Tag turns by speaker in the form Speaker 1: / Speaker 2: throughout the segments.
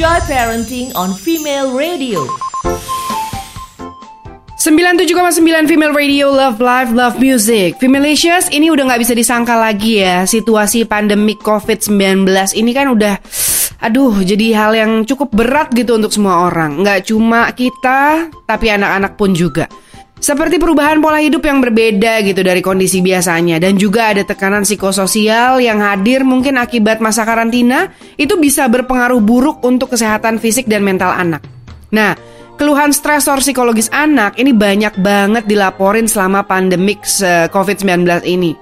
Speaker 1: Joy Parenting on Female Radio.
Speaker 2: 97,9 Female Radio Love Life Love Music. Femalicious ini udah nggak bisa disangka lagi ya Situasi pandemik COVID-19 ini kan udah Aduh jadi hal yang cukup berat gitu untuk semua orang. Nggak cuma kita tapi anak-anak pun juga seperti perubahan pola hidup yang berbeda gitu dari kondisi biasanya dan juga ada tekanan psikososial yang hadir mungkin akibat masa karantina itu bisa berpengaruh buruk untuk kesehatan fisik dan mental anak. Nah, keluhan stresor psikologis anak ini banyak banget dilaporin selama pandemik COVID-19 ini.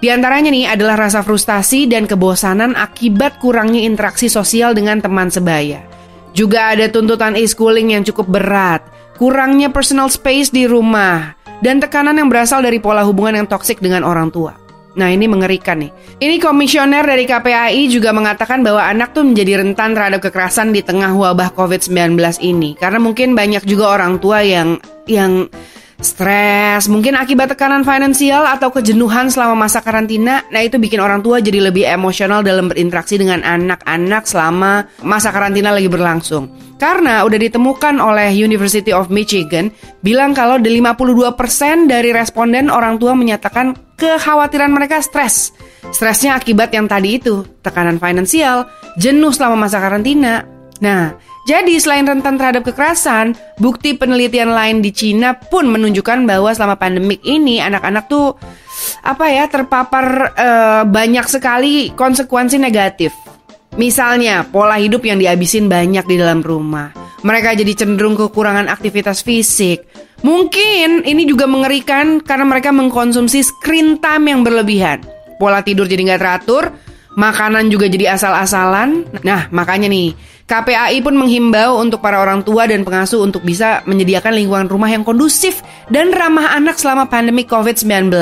Speaker 2: Di antaranya nih adalah rasa frustasi dan kebosanan akibat kurangnya interaksi sosial dengan teman sebaya. Juga ada tuntutan e-schooling yang cukup berat, kurangnya personal space di rumah, dan tekanan yang berasal dari pola hubungan yang toksik dengan orang tua. Nah ini mengerikan nih. Ini komisioner dari KPAI juga mengatakan bahwa anak tuh menjadi rentan terhadap kekerasan di tengah wabah COVID-19 ini. Karena mungkin banyak juga orang tua yang yang stres, mungkin akibat tekanan finansial atau kejenuhan selama masa karantina. Nah, itu bikin orang tua jadi lebih emosional dalam berinteraksi dengan anak-anak selama masa karantina lagi berlangsung. Karena udah ditemukan oleh University of Michigan bilang kalau 52% dari responden orang tua menyatakan kekhawatiran mereka stres. Stresnya akibat yang tadi itu, tekanan finansial, jenuh selama masa karantina. Nah, jadi selain rentan terhadap kekerasan, bukti penelitian lain di Cina pun menunjukkan bahwa selama pandemik ini anak-anak tuh apa ya terpapar uh, banyak sekali konsekuensi negatif. Misalnya pola hidup yang dihabisin banyak di dalam rumah. Mereka jadi cenderung kekurangan aktivitas fisik. Mungkin ini juga mengerikan karena mereka mengkonsumsi screen time yang berlebihan. Pola tidur jadi nggak teratur, makanan juga jadi asal-asalan. Nah, makanya nih, KPAI pun menghimbau untuk para orang tua dan pengasuh untuk bisa menyediakan lingkungan rumah yang kondusif dan ramah anak selama pandemi COVID-19.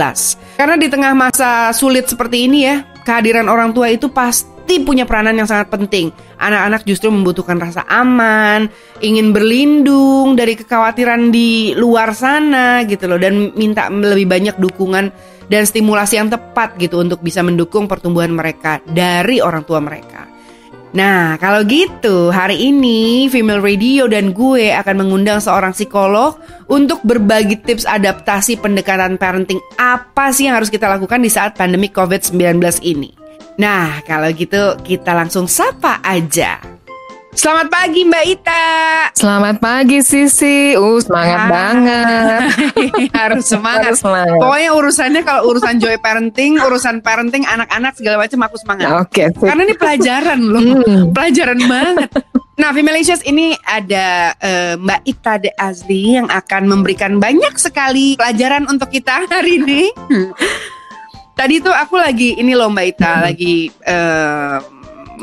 Speaker 2: Karena di tengah masa sulit seperti ini ya, kehadiran orang tua itu pasti punya peranan yang sangat penting. Anak-anak justru membutuhkan rasa aman, ingin berlindung dari kekhawatiran di luar sana gitu loh dan minta lebih banyak dukungan dan stimulasi yang tepat gitu untuk bisa mendukung pertumbuhan mereka dari orang tua mereka. Nah, kalau gitu, hari ini Female Radio dan gue akan mengundang seorang psikolog untuk berbagi tips adaptasi pendekatan parenting apa sih yang harus kita lakukan di saat pandemi COVID-19 ini. Nah, kalau gitu kita langsung sapa aja. Selamat pagi Mbak Ita.
Speaker 3: Selamat pagi Sisi. Uh semangat Hai. banget.
Speaker 2: Harus semangat. Harus semangat. Pokoknya urusannya kalau urusan joy parenting, urusan parenting anak-anak segala macam aku semangat.
Speaker 3: Oke. Okay,
Speaker 2: Karena ini pelajaran loh. Hmm. Pelajaran banget. Nah, Femalicious ini ada uh, Mbak Ita De Azli yang akan memberikan banyak sekali pelajaran untuk kita hari ini. Tadi tuh aku lagi ini loh Mbak Ita hmm. lagi uh,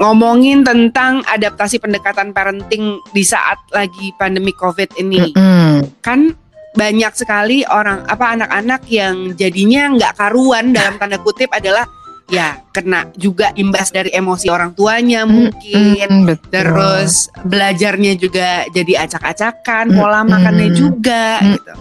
Speaker 2: ngomongin tentang adaptasi pendekatan parenting di saat lagi pandemi COVID ini. Mm -hmm. Kan banyak sekali orang apa anak-anak yang jadinya nggak karuan dalam tanda kutip adalah ya kena juga imbas dari emosi orang tuanya mungkin mm, betul. terus belajarnya juga jadi acak-acakan pola makannya juga gitu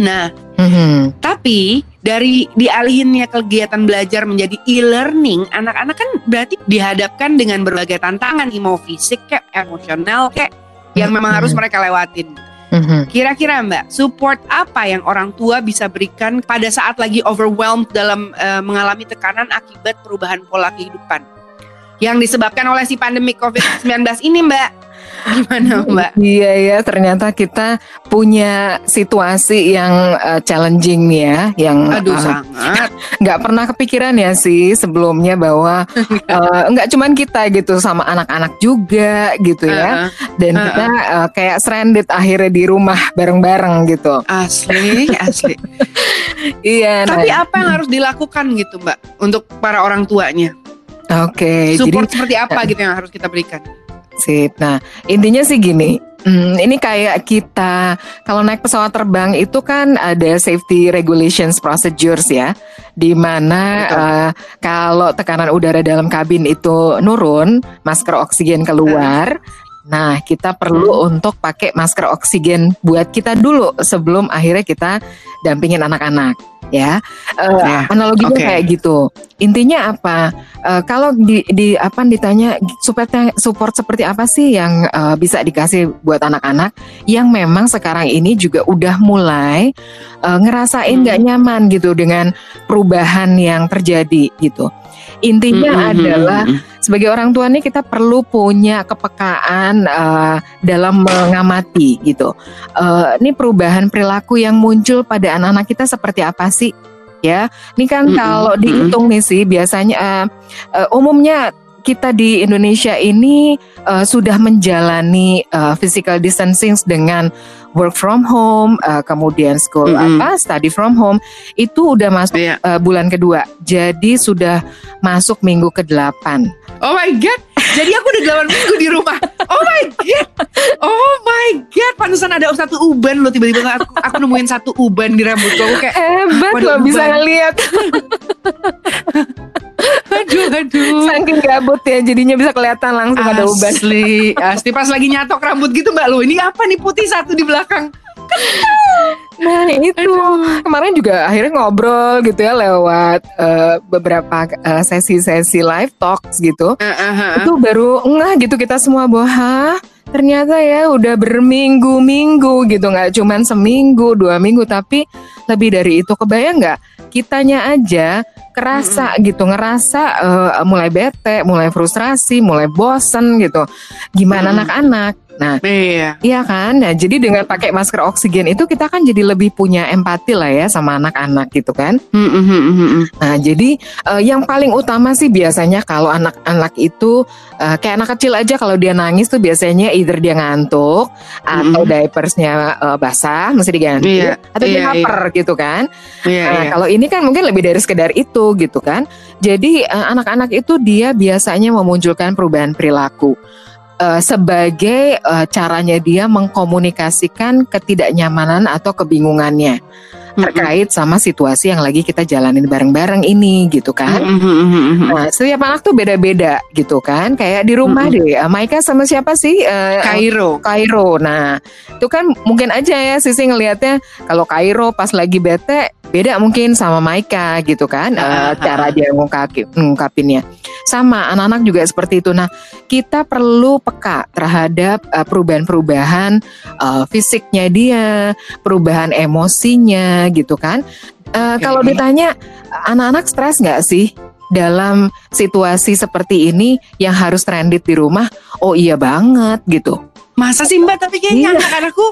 Speaker 2: nah mm-hmm. tapi dari dialihinnya kegiatan belajar menjadi e-learning anak-anak kan berarti dihadapkan dengan berbagai tantangan emo fisik kayak emosional kayak yang memang harus mereka lewatin Mm-hmm. Kira-kira Mbak, support apa yang orang tua bisa berikan pada saat lagi overwhelmed dalam uh, mengalami tekanan akibat perubahan pola kehidupan yang disebabkan oleh si pandemi COVID-19 ini Mbak? Gimana Mbak?
Speaker 3: Iya ya, ternyata kita punya situasi yang uh, challenging nih ya, yang
Speaker 2: Aduh, uh, sangat
Speaker 3: nggak pernah kepikiran ya sih sebelumnya bahwa uh, nggak cuman kita gitu sama anak-anak juga gitu ya, uh, dan uh, kita uh, kayak stranded akhirnya di rumah bareng-bareng gitu.
Speaker 2: Asli, asli.
Speaker 3: iya.
Speaker 2: Tapi nah, apa yang harus dilakukan gitu Mbak untuk para orang tuanya?
Speaker 3: Oke.
Speaker 2: Okay, Support jadi, seperti apa gitu yang harus kita berikan?
Speaker 3: Sip. Nah, intinya sih gini. Hmm, ini kayak kita kalau naik pesawat terbang itu kan ada safety regulations procedures ya, di mana uh, kalau tekanan udara dalam kabin itu nurun, masker oksigen keluar, Nah, kita perlu untuk pakai masker oksigen buat kita dulu sebelum akhirnya kita dampingin anak-anak ya. Uh,
Speaker 2: Ya,
Speaker 3: Analoginya
Speaker 2: oke.
Speaker 3: kayak gitu. Intinya apa? Uh, kalau di, di apa ditanya support support seperti apa sih yang uh, bisa dikasih buat anak-anak yang memang sekarang ini juga udah mulai uh, ngerasain
Speaker 2: Hmm.
Speaker 3: nggak nyaman gitu dengan perubahan yang terjadi gitu. Intinya
Speaker 2: Mm, mm, mm,
Speaker 3: adalah
Speaker 2: mm, mm.
Speaker 3: sebagai orang tua nih kita perlu punya kepekaan uh, dalam mengamati gitu. Uh, ini perubahan perilaku yang muncul pada anak-anak kita seperti apa sih? Ya, ini kan
Speaker 2: Mm-mm,
Speaker 3: kalau
Speaker 2: mm-mm.
Speaker 3: dihitung nih sih biasanya uh, uh, umumnya kita di Indonesia ini uh, sudah menjalani uh, physical distancing dengan work from home, uh, kemudian school
Speaker 2: Mm-mm.
Speaker 3: apa study from home itu udah masuk
Speaker 2: Iya.
Speaker 3: uh, bulan kedua. Jadi sudah masuk minggu ke-8.
Speaker 2: Oh my god. Jadi aku udah 8 minggu di rumah. Oh my god. Oh my god. Pantesan ada satu uban loh tiba-tiba aku, aku nemuin satu uban di rambutku. Aku kayak
Speaker 3: Hebat loh bisa
Speaker 2: beban.
Speaker 3: ngelihat
Speaker 2: aduh aduh.
Speaker 3: saking gabut ya jadinya bisa kelihatan langsung ada uban.
Speaker 2: Asli, asli pas lagi nyatok rambut gitu mbak lo. Ini apa nih putih satu di belakang?
Speaker 3: Nah itu. Kemarin juga akhirnya ngobrol gitu ya lewat eh, beberapa eh, sesi-sesi live talks gitu.
Speaker 2: Eh, eh.
Speaker 3: Itu baru ngeh gitu kita semua bahwa "Hah, ternyata ya udah berminggu-minggu gitu. Nggak cuman seminggu dua minggu tapi lebih dari itu. Kebayang nggak? Kitanya aja kerasa gitu ngerasa eh, mulai bete mulai frustrasi mulai bosen gitu. Gimana
Speaker 2: Mm-mm.
Speaker 3: anak-anak nah
Speaker 2: Iya.
Speaker 3: Iya kan, nah jadi dengan pakai masker oksigen itu kita kan jadi lebih punya empati lah ya sama anak-anak gitu kan.
Speaker 2: Hmm, hmm, hmm.
Speaker 3: Nah jadi eh, yang paling utama sih biasanya kalau anak-anak itu eh, kayak anak kecil aja kalau dia nangis tuh biasanya either dia ngantuk atau diapersnya eh, basah mesti diganti
Speaker 2: Iya,
Speaker 3: atau dia
Speaker 2: iya,
Speaker 3: lapar gitu kan.
Speaker 2: Iya,
Speaker 3: Nah,
Speaker 2: iya.
Speaker 3: kalau ini kan mungkin lebih dari sekedar itu gitu kan. Jadi anak-anak itu dia biasanya memunculkan perubahan perilaku Eh, sebagai eh, caranya dia mengkomunikasikan ketidaknyamanan atau kebingungannya terkait sama situasi yang lagi kita jalanin bareng-bareng ini gitu kan. Nah, setiap anak tuh beda-beda gitu kan. Kayak di rumah deh. Eh, Maika sama siapa sih? Eh,
Speaker 2: Kairo.
Speaker 3: Kairo. Nah, itu kan mungkin aja ya Sisi ngelihatnya kalau Kairo pas lagi bete beda mungkin sama Maika gitu kan
Speaker 2: ah,
Speaker 3: cara
Speaker 2: ah.
Speaker 3: dia ngungkapi- ngungkapinnya. Sama anak-anak juga seperti itu. Nah, kita perlu peka terhadap perubahan-perubahan eh, fisiknya dia, perubahan emosinya gitu kan. Eh, Kalau
Speaker 2: Oke.
Speaker 3: ditanya anak-anak stres nggak sih? Dalam situasi seperti ini yang harus stranded di rumah, oh iya banget gitu.
Speaker 2: Masa sih mbak? Tapi kayaknya
Speaker 3: Iya.
Speaker 2: anak-anakku,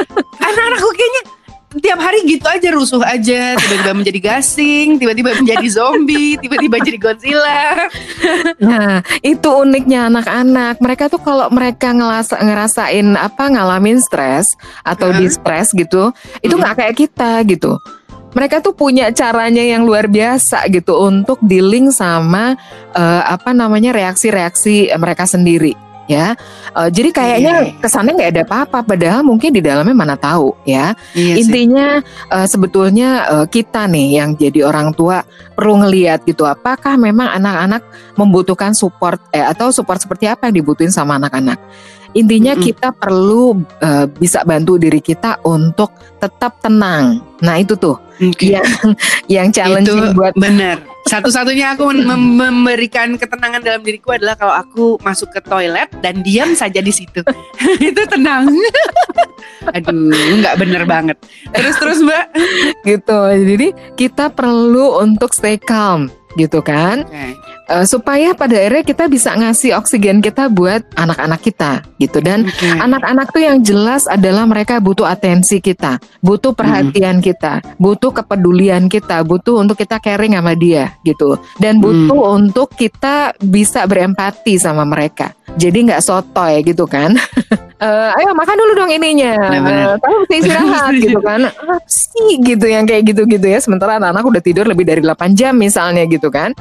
Speaker 2: anak-anakku kayaknya tiap hari gitu aja rusuh aja, tiba-tiba menjadi gasing, tiba-tiba menjadi zombie, tiba-tiba jadi Godzilla.
Speaker 3: Nah, itu uniknya anak-anak. Mereka tuh kalau mereka ngerasa, ngerasain apa ngalamin stres atau
Speaker 2: Hah?
Speaker 3: di stres gitu, itu
Speaker 2: Hmm.
Speaker 3: nggak kayak kita gitu. Mereka tuh punya caranya yang luar biasa gitu untuk dealing sama eh, apa namanya reaksi-reaksi mereka sendiri ya. Eh, jadi kayaknya
Speaker 2: Iya.
Speaker 3: kesannya nggak ada apa-apa, padahal mungkin di dalamnya mana tahu ya.
Speaker 2: Sih.
Speaker 3: Intinya eh, sebetulnya eh, kita nih yang jadi orang tua perlu ngeliat gitu apakah memang anak-anak membutuhkan support eh, atau support seperti apa yang dibutuhin sama anak-anak. Intinya
Speaker 2: Mm-mm.
Speaker 3: kita perlu eh, bisa bantu diri kita untuk tetap tenang. Nah itu tuh
Speaker 2: Oke.
Speaker 3: yang yang challenging
Speaker 2: Itu
Speaker 3: buat
Speaker 2: benar. Satu-satunya aku mem- memberikan ketenangan dalam diriku adalah kalau aku masuk ke toilet dan diam saja di situ. itu tenang. Aduh, nggak bener banget. Terus terus mbak.
Speaker 3: gitu. Jadi kita perlu untuk stay calm gitu kan.
Speaker 2: Oke.
Speaker 3: Eh, supaya pada akhirnya kita bisa ngasih oksigen kita buat anak-anak kita gitu dan
Speaker 2: Oke.
Speaker 3: anak-anak tuh yang jelas adalah mereka butuh atensi kita, butuh perhatian kita, butuh kepedulian kita, butuh untuk kita caring sama dia gitu dan butuh untuk kita bisa berempati sama mereka. Jadi nggak sotoy gitu kan? eh, ayo makan dulu dong ininya.
Speaker 2: Benar-benar.
Speaker 3: Eh, Kamu mesti istirahat gitu kan. Apa sih gitu yang kayak gitu-gitu ya. Sementara anak-anak udah tidur lebih dari 8 jam misalnya gitu kan.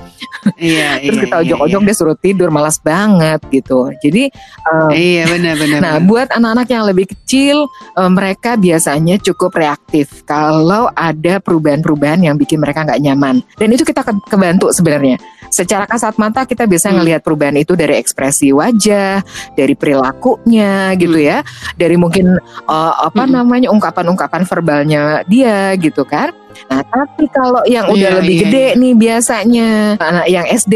Speaker 2: Iya,
Speaker 3: Terus
Speaker 2: iya,
Speaker 3: kita
Speaker 2: iya,
Speaker 3: ojok-ojok dia suruh tidur malas banget gitu. Jadi eh,
Speaker 2: Iya, benar-benar.
Speaker 3: Nah, buat anak-anak yang lebih kecil, eh, mereka biasanya cukup reaktif kalau ada perubahan-perubahan yang bikin mereka nggak nyaman. Dan itu kita ke- kebantu sebenarnya. Secara kasat mata kita bisa
Speaker 2: Hmm.
Speaker 3: ngelihat perubahan itu dari ekspresi wajah, dari perilakunya gitu ya, dari mungkin eh, apa
Speaker 2: Hmm.
Speaker 3: namanya ungkapan-ungkapan verbalnya dia gitu kan. Nah, tapi kalau yang udah
Speaker 2: Iya,
Speaker 3: lebih
Speaker 2: iya,
Speaker 3: gede nih biasanya anak yang SD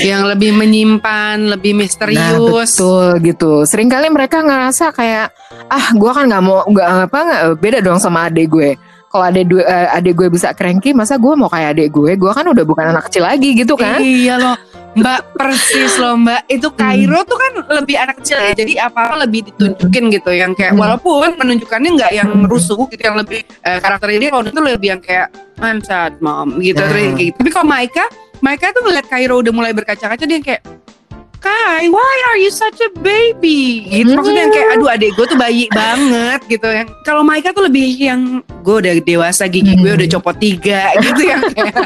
Speaker 2: yang lebih menyimpan, lebih
Speaker 3: Nah
Speaker 2: misterius.
Speaker 3: betul gitu. Seringkali mereka ngerasa kayak ah gue kan nggak mau nggak apa nggak beda dong sama adik gue. Kalau adik gue eh, adik gue bisa cranky, masa gue mau kayak adik gue? Gue kan udah bukan anak kecil lagi gitu kan?
Speaker 2: Iya loh, Mbak persis loh Mbak. Itu Kairo tuh kan lebih anak kecil ya. Jadi apa-apa lebih ditunjukin gitu yang kayak
Speaker 3: Hmm.
Speaker 2: walaupun penunjukannya nggak yang
Speaker 3: Hmm.
Speaker 2: rusuh gitu yang lebih eh, karakternya dia kalau itu lebih yang kayak I'm sad mom gitu terus kayak gitu. Tapi kalau Maika, Maika tuh ngeliat Kairo udah mulai berkaca-kaca dia kayak Kai, why are you such a baby? Gitu. Maksudnya yang kayak, aduh adik gue tuh bayi banget gitu. Yang kalau Maika tuh lebih yang gue udah dewasa, gigi gue
Speaker 3: Hmm.
Speaker 2: udah copot tiga gitu yang kayak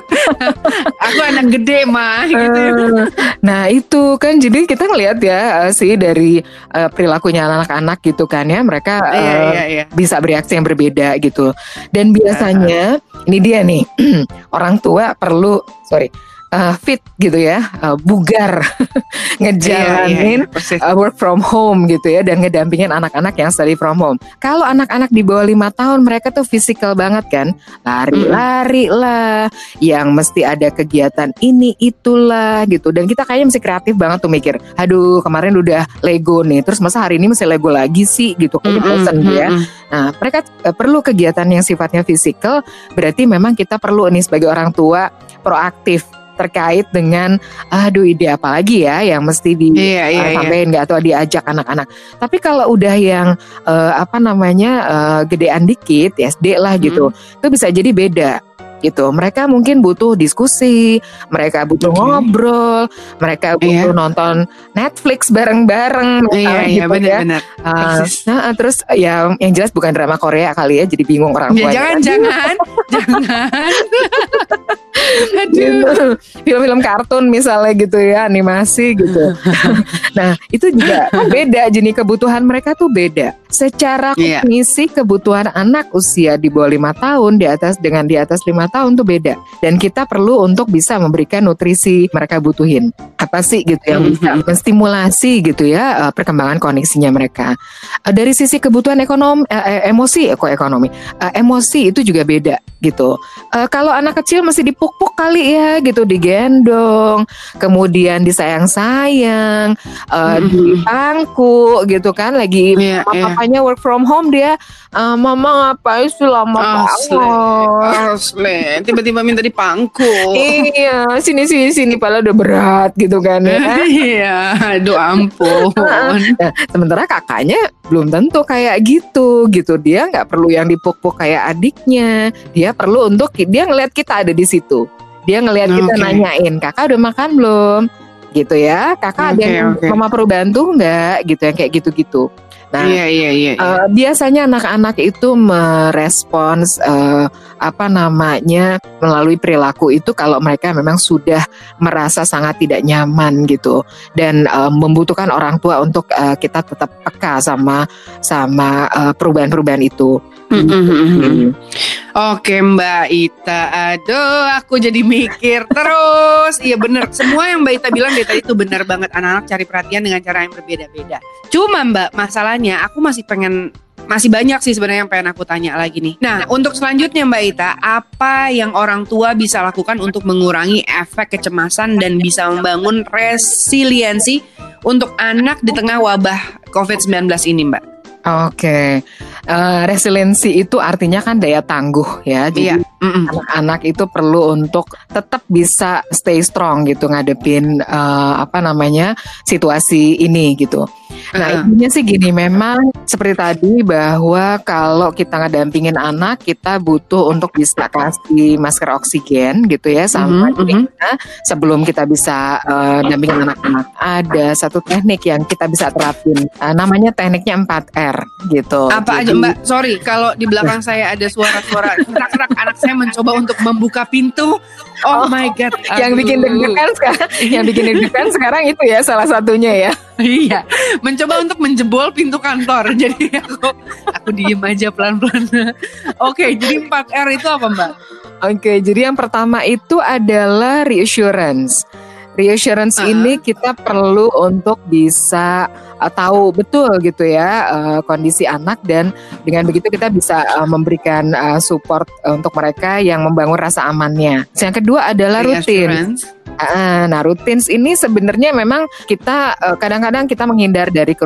Speaker 2: aku anak gede mah gitu.
Speaker 3: Eh, nah itu kan jadi kita ngelihat ya eh, sih dari eh, perilakunya anak-anak gitu kan ya mereka
Speaker 2: Iya
Speaker 3: eh,
Speaker 2: iya iya.
Speaker 3: bisa bereaksi yang berbeda gitu. Dan biasanya ini dia nih orang tua perlu sorry eh, fit gitu ya, eh, bugar ngejalanin
Speaker 2: Iya, iya, persis.
Speaker 3: uh, work from home gitu ya dan ngedampingin anak-anak yang study from home. Kalau anak-anak di bawah lima tahun mereka tuh fisikal banget kan, lari-lari lah, yang mesti ada kegiatan ini itulah gitu. Dan kita kayaknya mesti kreatif banget tuh mikir, aduh kemarin udah Lego nih, terus masa hari ini mesti Lego lagi sih gitu, kayak
Speaker 2: Mm-mm,
Speaker 3: bosen ya.
Speaker 2: mm-mm.
Speaker 3: Nah, mereka eh, perlu kegiatan yang sifatnya fisikal, berarti memang kita perlu nih sebagai orang tua proaktif terkait dengan aduh ide apa lagi ya yang mesti di
Speaker 2: Iya iya
Speaker 3: uh,
Speaker 2: iya.
Speaker 3: sampein nggak atau diajak anak-anak. Tapi kalau udah yang eh, apa namanya eh, gedean dikit, SD lah gitu, itu bisa jadi beda gitu. Mereka mungkin butuh diskusi, mereka butuh
Speaker 2: Oke.
Speaker 3: ngobrol, mereka butuh
Speaker 2: Iya.
Speaker 3: nonton Netflix bareng-bareng,
Speaker 2: Iya iya
Speaker 3: gitu
Speaker 2: benar
Speaker 3: ya. Uh, nah, terus yang yang jelas bukan drama Korea kali ya, jadi bingung orang
Speaker 2: Ya,
Speaker 3: tua.
Speaker 2: jangan jangan jangan. Aduh.
Speaker 3: film-film kartun misalnya gitu ya animasi gitu nah itu juga kan beda jenis kebutuhan mereka tuh beda secara
Speaker 2: Iya.
Speaker 3: kognisi kebutuhan anak usia di bawah lima tahun di atas dengan di atas lima tahun tuh beda dan kita perlu untuk bisa memberikan nutrisi mereka butuhin apa sih gitu yang bisa
Speaker 2: Mhm.
Speaker 3: menstimulasi gitu ya eh, perkembangan koneksinya mereka Eh, dari sisi kebutuhan ekonomi eh, emosi kok ekonomi emosi itu juga beda gitu kalau anak kecil mesti dipuk-puk kali ya gitu digendong kemudian disayang-sayang
Speaker 2: Mhm.
Speaker 3: dipangku gitu kan lagi
Speaker 2: Iya
Speaker 3: mama papanya work from home dia "Eh, mama ngapain sih lama
Speaker 2: Asli,
Speaker 3: banget
Speaker 2: asli. Tiba-tiba minta dipangku.
Speaker 3: iya sini sini sini padahal udah berat gitu kan ya
Speaker 2: Iya, aduh ampun.
Speaker 3: Nah, sementara kakaknya belum tentu kayak gitu gitu dia nggak perlu yang dipuk-puk kayak adiknya dia perlu untuk dia ngelihat kita ada di situ dia ngelihat kita
Speaker 2: Oke.
Speaker 3: nanyain kakak udah makan belum gitu ya kakak ada
Speaker 2: Oke,
Speaker 3: yang
Speaker 2: oke.
Speaker 3: mama perlu bantu nggak gitu yang kayak gitu-gitu nah
Speaker 2: Iya iya iya. iya.
Speaker 3: Eh, biasanya anak-anak itu merespons eh, apa namanya melalui perilaku itu kalau mereka memang sudah merasa sangat tidak nyaman gitu dan eh, membutuhkan orang tua untuk eh, kita tetap peka sama sama perubahan-perubahan itu.
Speaker 2: Mm, mm, mm, mm.
Speaker 3: Hmm.
Speaker 2: Oke Mbak Ita, aduh aku jadi mikir terus. Iya bener, semua yang Mbak Ita bilang dari tadi itu benar banget. Anak-anak cari perhatian dengan cara yang berbeda-beda. Cuma Mbak, masalahnya aku masih pengen masih banyak sih sebenarnya yang pengen aku tanya lagi nih. Nah, untuk selanjutnya Mbak Ita, apa yang orang tua bisa lakukan untuk mengurangi efek kecemasan dan bisa membangun resiliensi untuk anak di tengah wabah COVID-19 ini Mbak?
Speaker 3: Oke, Eh, resiliensi itu artinya kan daya tangguh ya. Jadi
Speaker 2: Iya.
Speaker 3: Anak-anak itu perlu untuk tetap bisa stay strong gitu ngadepin eh, apa namanya situasi ini gitu. Nah,
Speaker 2: Uh-uh.
Speaker 3: intinya sih gini, memang seperti tadi bahwa kalau kita ngedampingin anak, kita butuh untuk bisa kasih masker oksigen gitu ya sama
Speaker 2: Mhm, mhm.
Speaker 3: kita sebelum kita bisa eh, dampingin anak-anak. Ada satu teknik yang kita bisa terapin, eh, namanya tekniknya 4R gitu.
Speaker 2: Apa aja
Speaker 3: Jadi-
Speaker 2: Mbak? Sorry kalau di belakang saya ada suara-suara kerak-kerak anak saya mencoba untuk membuka pintu. Oh,
Speaker 3: Oh,
Speaker 2: my god.
Speaker 3: Yang bikin deg-degan sekarang, yang bikin deg-degan sekarang itu ya salah satunya ya.
Speaker 2: Iya, mencoba untuk menjebol pintu kantor. Jadi aku aku diem aja pelan-pelan. Oke, jadi 4R itu apa, Mbak?
Speaker 3: Oke, jadi yang pertama itu adalah reassurance. Reassurance
Speaker 2: Uh-uh.
Speaker 3: ini kita perlu untuk bisa uh, tahu betul gitu ya uh, kondisi anak dan dengan begitu kita bisa uh, memberikan uh, support uh, untuk mereka yang membangun rasa amannya. Yang kedua adalah rutin. Ah, Nah, rutins ini sebenarnya memang kita kadang-kadang kita menghindar dari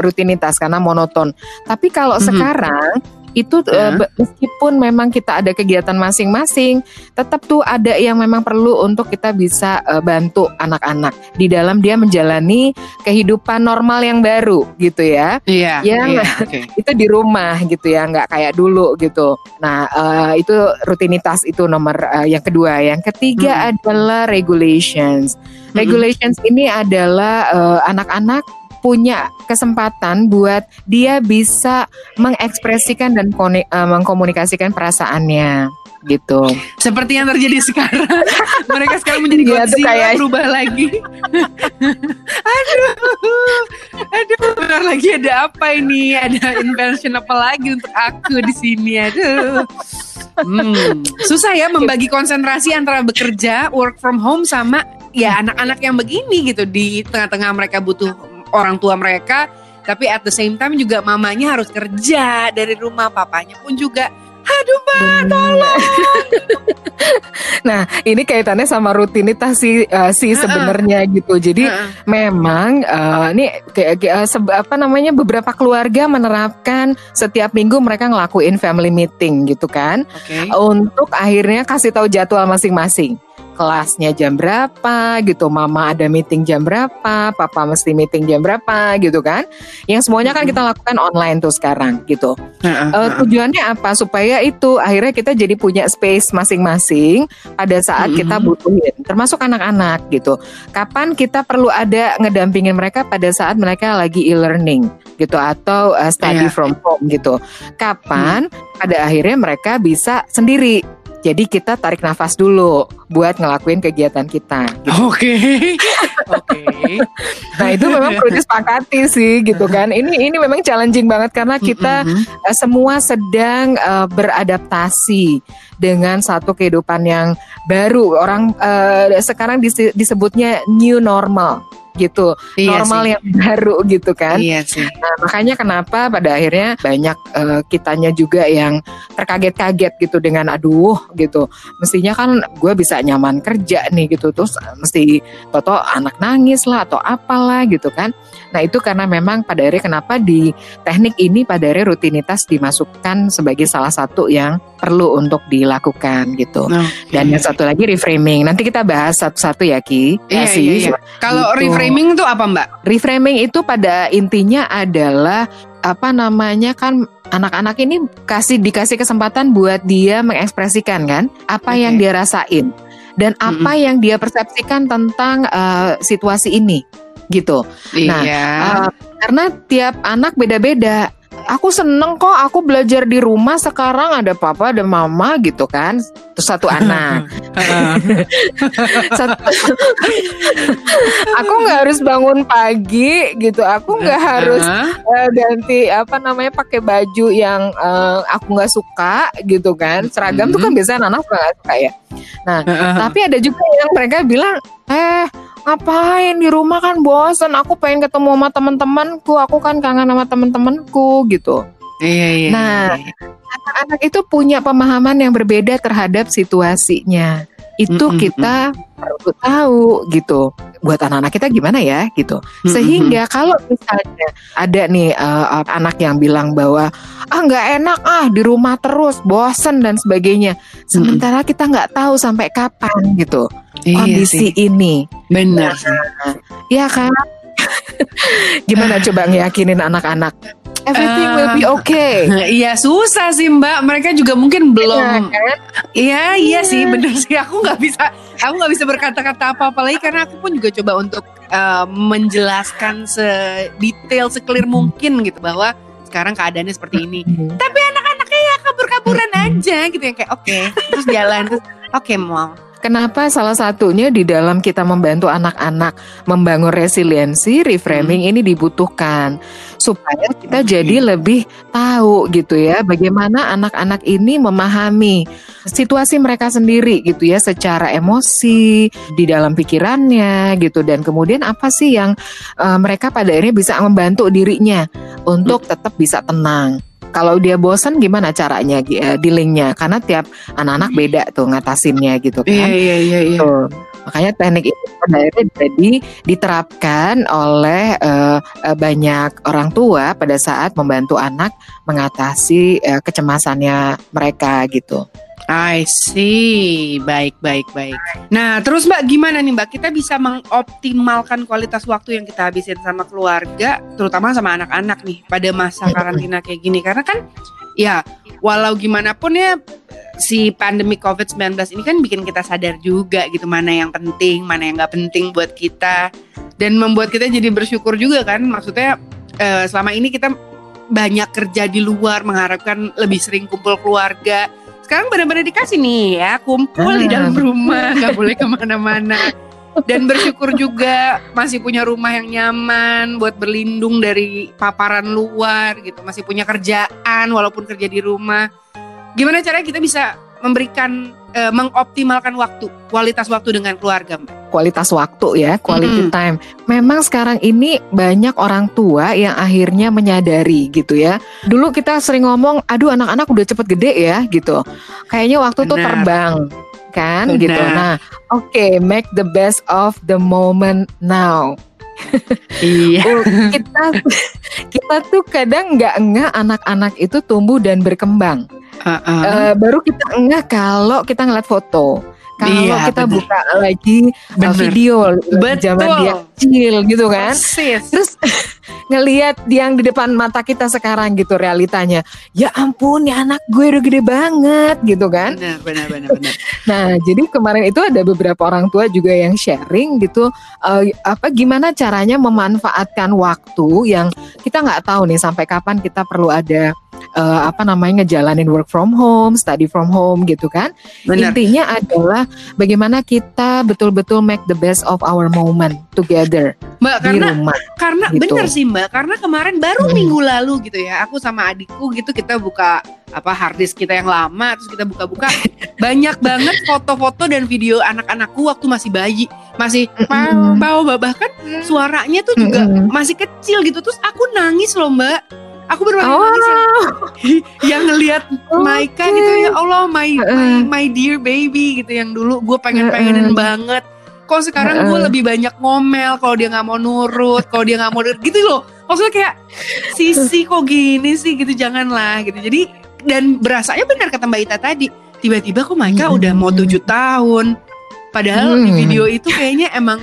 Speaker 3: rutinitas karena monoton. Tapi kalau
Speaker 2: Mhm.
Speaker 3: sekarang itu eh,
Speaker 2: Ya.
Speaker 3: meskipun memang kita ada kegiatan masing-masing, tetap tuh ada yang memang perlu untuk kita bisa eh, bantu anak-anak. Di dalam dia menjalani kehidupan normal yang baru gitu ya.
Speaker 2: Iya.
Speaker 3: Yang-
Speaker 2: iya, Oke.
Speaker 3: itu di rumah gitu ya. Nggak kayak dulu gitu. Nah eh, itu rutinitas itu nomor eh, yang kedua. Yang ketiga adalah regulations. Regulations ini adalah anak-anak punya kesempatan buat dia bisa mengekspresikan dan koni- eh, mengkomunikasikan perasaannya gitu
Speaker 2: Seperti yang terjadi sekarang. Mereka sekarang menjadi
Speaker 3: Iya,
Speaker 2: Godzilla
Speaker 3: kayak-
Speaker 2: berubah lagi. aduh. Aduh, bentar lagi ada apa ini? Ada invention apa lagi untuk aku di sini? Aduh. Hmm, susah ya membagi konsentrasi antara bekerja, work from home sama ya anak-anak yang begini gitu di tengah-tengah mereka butuh orang tua mereka tapi at the same time juga mamanya harus kerja dari rumah papanya pun juga aduh mbak tolong
Speaker 3: nah ini kaitannya sama rutinitas sih eh, sih
Speaker 2: Heeh.
Speaker 3: sebenarnya gitu jadi
Speaker 2: Heeh.
Speaker 3: Memang eh, ini kayak kayak, eh, apa namanya beberapa keluarga menerapkan setiap minggu mereka ngelakuin family meeting gitu kan
Speaker 2: Oke.
Speaker 3: untuk akhirnya kasih tahu jadwal masing-masing kelasnya jam berapa gitu mama ada meeting jam berapa papa mesti meeting jam berapa gitu kan. Yang semuanya kan kita lakukan online tuh sekarang gitu.
Speaker 2: Heeh.
Speaker 3: tujuannya apa? Supaya itu akhirnya kita jadi punya space masing-masing pada saat kita butuhin termasuk anak-anak gitu. Kapan kita perlu ada ngedampingin mereka pada saat mereka lagi e-learning gitu atau uh, study
Speaker 2: Iya.
Speaker 3: from home gitu. Kapan pada akhirnya mereka bisa sendiri jadi kita tarik nafas dulu buat ngelakuin kegiatan kita gitu.
Speaker 2: Oke. Oke.
Speaker 3: Nah itu memang perlu disepakati sih gitu kan. Ini ini memang challenging banget karena kita
Speaker 2: Mm-mm.
Speaker 3: eh, semua sedang eh, beradaptasi dengan satu kehidupan yang baru. Orang eh, sekarang disebutnya new normal gitu,
Speaker 2: Iya
Speaker 3: normal
Speaker 2: sih.
Speaker 3: yang baru gitu kan.
Speaker 2: Iya sih.
Speaker 3: Nah, makanya kenapa pada akhirnya banyak eh, kitanya juga yang terkaget-kaget gitu dengan aduh gitu. Mestinya kan gue bisa nyaman kerja nih gitu terus eh, mesti toto anak nangis lah atau apalah gitu kan. Nah, itu karena memang pada akhirnya kenapa di teknik ini pada akhirnya rutinitas dimasukkan sebagai salah satu yang perlu untuk dilakukan gitu.
Speaker 2: Oke.
Speaker 3: Dan yang satu lagi reframing. Nanti kita bahas satu-satu ya Ki.
Speaker 2: Iya,
Speaker 3: Ya, sih.
Speaker 2: iya, iya. Kalau
Speaker 3: Gitu.
Speaker 2: reframing itu apa Mbak?
Speaker 3: Reframing itu pada intinya adalah apa namanya kan anak-anak ini kasih dikasih kesempatan buat dia mengekspresikan kan apa
Speaker 2: Oke.
Speaker 3: yang dia rasain dan apa yang dia persepsikan tentang eh, situasi ini gitu. Nah,
Speaker 2: iya.
Speaker 3: Eh, karena tiap anak beda-beda. Aku seneng kok aku belajar di rumah sekarang ada papa ada mama gitu kan. Terus satu anak. Satu- aku nggak harus bangun pagi gitu. Aku nggak harus eh, ganti apa namanya pakai baju yang eh, aku nggak suka gitu kan. Seragam tuh kan biasanya anak suka nggak suka ya.
Speaker 2: Heeh.
Speaker 3: Tapi ada juga yang mereka bilang, eh ngapain di rumah kan bosan. Aku pengen ketemu sama teman-temanku. Aku kan kangen sama teman-temanku gitu.
Speaker 2: Iya, iya.
Speaker 3: Nah,
Speaker 2: iya.
Speaker 3: Anak-anak itu punya pemahaman yang berbeda terhadap situasinya. Itu
Speaker 2: Mm-mm,
Speaker 3: kita perlu tahu gitu. Buat anak-anak kita gimana ya gitu. Sehingga kalau misalnya ada nih eh, anak yang bilang bahwa ah nggak enak ah di rumah terus, bosen dan sebagainya. Sementara kita nggak tahu sampai kapan gitu
Speaker 2: Iya
Speaker 3: kondisi
Speaker 2: sih.
Speaker 3: ini.
Speaker 2: Benar sih.
Speaker 3: Ya kan? Gimana coba ngeyakinin anak-anak? Everything uh, will be
Speaker 2: Eh,
Speaker 3: okay.
Speaker 2: Iya susah sih Mbak. Mereka juga mungkin belum.
Speaker 3: Iya, kan?
Speaker 2: Iya iya sih bener sih. Aku nggak bisa. Aku nggak bisa berkata-kata apa apalagi karena aku pun juga coba untuk uh, menjelaskan sedetail seclear mungkin gitu bahwa sekarang keadaannya seperti ini. Tapi anak-anaknya ya kabur-kaburan aja gitu ya kayak oke terus jalan terus oke mau.
Speaker 3: Kenapa salah satunya di dalam kita membantu anak-anak membangun resiliensi, reframing ini dibutuhkan? Supaya kita jadi lebih tahu gitu ya bagaimana anak-anak ini memahami situasi mereka sendiri gitu ya secara emosi di dalam pikirannya gitu. Dan kemudian apa sih yang eh, mereka pada akhirnya bisa membantu dirinya untuk tetap bisa tenang. Kalau dia bosan gimana caranya eh, dealingnya? Karena tiap anak-anak beda tuh ngatasinnya gitu kan.
Speaker 2: Iya iya iya. iya.
Speaker 3: Makanya teknik itu pada akhirnya jadi diterapkan oleh eh, eh, banyak orang tua pada saat membantu anak mengatasi eh, kecemasannya mereka gitu.
Speaker 2: I see. Baik, baik, baik. Nah, terus Mbak gimana nih Mbak? Kita bisa mengoptimalkan kualitas waktu yang kita habisin sama keluarga, terutama sama anak-anak nih pada masa karantina kayak gini. Karena kan ya walau gimana pun ya si pandemi COVID-19 ini kan bikin kita sadar juga gitu mana yang penting, mana yang nggak penting buat kita dan membuat kita jadi bersyukur juga kan. Maksudnya eh, selama ini kita banyak kerja di luar mengharapkan lebih sering kumpul keluarga sekarang benar-benar dikasih nih ya kumpul di dalam rumah nggak boleh ke mana-mana. Dan bersyukur juga masih punya rumah yang nyaman buat berlindung dari paparan luar gitu. Masih punya kerjaan walaupun kerja di rumah. Gimana caranya kita bisa memberikan eh, mengoptimalkan waktu kualitas waktu dengan keluarga mbak
Speaker 3: Kualitas waktu ya, quality
Speaker 2: Mm-mm.
Speaker 3: time. Memang sekarang ini banyak orang tua yang akhirnya menyadari gitu ya. Dulu kita sering ngomong, aduh anak-anak udah cepet gede ya gitu. Kayaknya waktu tuh
Speaker 2: Benar.
Speaker 3: terbang kan
Speaker 2: Benar.
Speaker 3: gitu. Nah, oke, make the best of the moment now.
Speaker 2: iya
Speaker 3: kita kita tuh kadang nggak ngeh anak-anak itu tumbuh dan berkembang. Eh, baru kita ngeh kalau kita ngeliat foto. Kalau
Speaker 2: Iya,
Speaker 3: kita
Speaker 2: bener.
Speaker 3: buka lagi uh,
Speaker 2: Bener.
Speaker 3: video
Speaker 2: Betul.
Speaker 3: zaman dia kecil gitu kan.
Speaker 2: Persis.
Speaker 3: Terus ngelihat yang di depan mata kita sekarang gitu realitanya. Ya ampun, ya anak gue udah gede banget gitu kan.
Speaker 2: benar benar benar benar
Speaker 3: Nah, jadi kemarin itu ada beberapa orang tua juga yang sharing gitu eh, apa gimana caranya memanfaatkan waktu yang kita nggak tahu nih sampai kapan kita perlu ada eh, apa namanya ngejalanin work from home, study from home gitu kan.
Speaker 2: benar
Speaker 3: Intinya adalah bagaimana kita betul-betul make the best of our moment together
Speaker 2: mbak
Speaker 3: di
Speaker 2: karena
Speaker 3: rumah.
Speaker 2: Karena
Speaker 3: Gitu.
Speaker 2: bener sih Mbak, karena kemarin baru
Speaker 3: Hmm.
Speaker 2: minggu lalu gitu ya, aku sama adikku gitu kita buka apa harddisk kita yang lama, terus kita buka-buka banyak banget foto-foto dan video anak-anakku waktu masih bayi, masih mau bahkan suaranya tuh juga masih kecil gitu, terus aku nangis loh Mbak. Aku benar
Speaker 3: Oh,
Speaker 2: nangis yang, yang ngelihat Maika
Speaker 3: Oke.
Speaker 2: gitu ya Allah my, my my dear baby gitu yang dulu gue pengen-pengenin
Speaker 3: Heeh.
Speaker 2: banget. Kok sekarang gue
Speaker 3: Heeh.
Speaker 2: lebih banyak ngomel kalau dia nggak mau nurut, kalau dia nggak mau nurut gitu loh. Maksudnya kayak sisi kok gini sih gitu janganlah gitu. Jadi dan berasanya benar kata Mbak Ita tadi. Tiba-tiba kok Maika
Speaker 3: Hmm.
Speaker 2: udah mau tujuh tahun. Padahal di
Speaker 3: Hmm.
Speaker 2: video itu kayaknya emang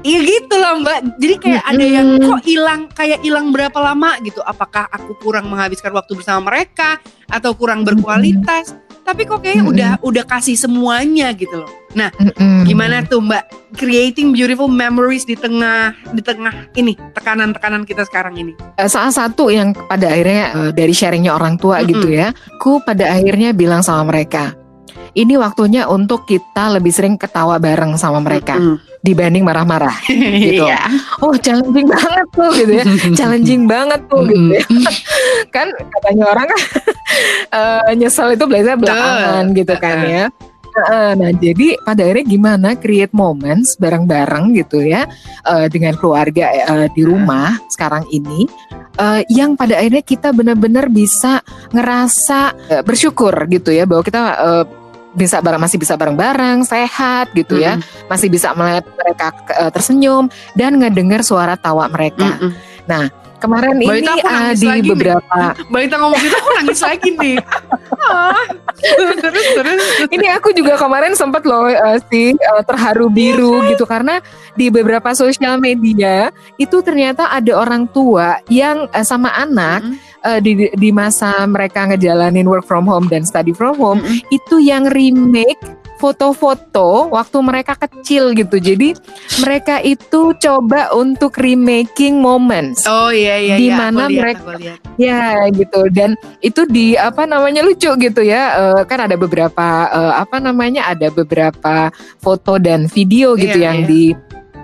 Speaker 2: Iya gitu loh mbak. Jadi kayak ada yang kok hilang Kayak hilang berapa lama gitu. Apakah aku kurang menghabiskan waktu bersama mereka Atau kurang berkualitas? Tapi kok kayaknya udah udah kasih semuanya gitu loh.
Speaker 3: Mm-mm.
Speaker 2: Gimana tuh mbak? Creating beautiful memories di tengah Di tengah ini Tekanan-tekanan kita sekarang ini.
Speaker 3: Eh, salah satu yang pada akhirnya eh, dari sharingnya orang tua gitu ya, ku pada akhirnya bilang sama mereka, ini waktunya untuk kita lebih sering ketawa bareng sama mereka
Speaker 2: Mm.
Speaker 3: dibanding marah-marah. Gitu.
Speaker 2: Iya
Speaker 3: Oh challenging banget tuh gitu ya, challenging banget tuh gitu ya. Kan katanya orang kan eh, nyesel itu biasanya belakangan gitu kan ya. Nah jadi pada akhirnya gimana create moments bareng-bareng gitu ya eh, dengan keluarga eh, di rumah sekarang ini eh, yang pada akhirnya kita benar-benar bisa ngerasa eh, bersyukur gitu ya bahwa kita eh, bisa bareng masih bisa bareng-bareng sehat gitu ya masih bisa melihat mereka eh, tersenyum dan ngedengar suara tawa mereka.
Speaker 2: Mm-mm.
Speaker 3: Kemarin
Speaker 2: Mbak
Speaker 3: ini uh, di
Speaker 2: lagi nih.
Speaker 3: beberapa
Speaker 2: Mbak Ita ngomong gitu aku nangis lagi nih. Ah, terus terus.
Speaker 3: ini aku juga kemarin sempat loh uh, sih uh, terharu biru gitu karena di beberapa sosial media itu ternyata ada orang tua yang uh, sama anak
Speaker 2: Mm-mm.
Speaker 3: Uh, di di masa mereka ngejalanin work from home dan study from home
Speaker 2: Mm-mm.
Speaker 3: itu yang remake foto-foto waktu mereka kecil gitu. Jadi mereka itu coba untuk remaking moments.
Speaker 2: Oh iya iya
Speaker 3: Di
Speaker 2: iya.
Speaker 3: mana
Speaker 2: lihat,
Speaker 3: mereka-
Speaker 2: lihat.
Speaker 3: Ya gitu dan itu di apa namanya lucu gitu ya Eh, kan ada beberapa eh, apa namanya ada beberapa foto dan video gitu
Speaker 2: Iya,
Speaker 3: yang
Speaker 2: iya.
Speaker 3: di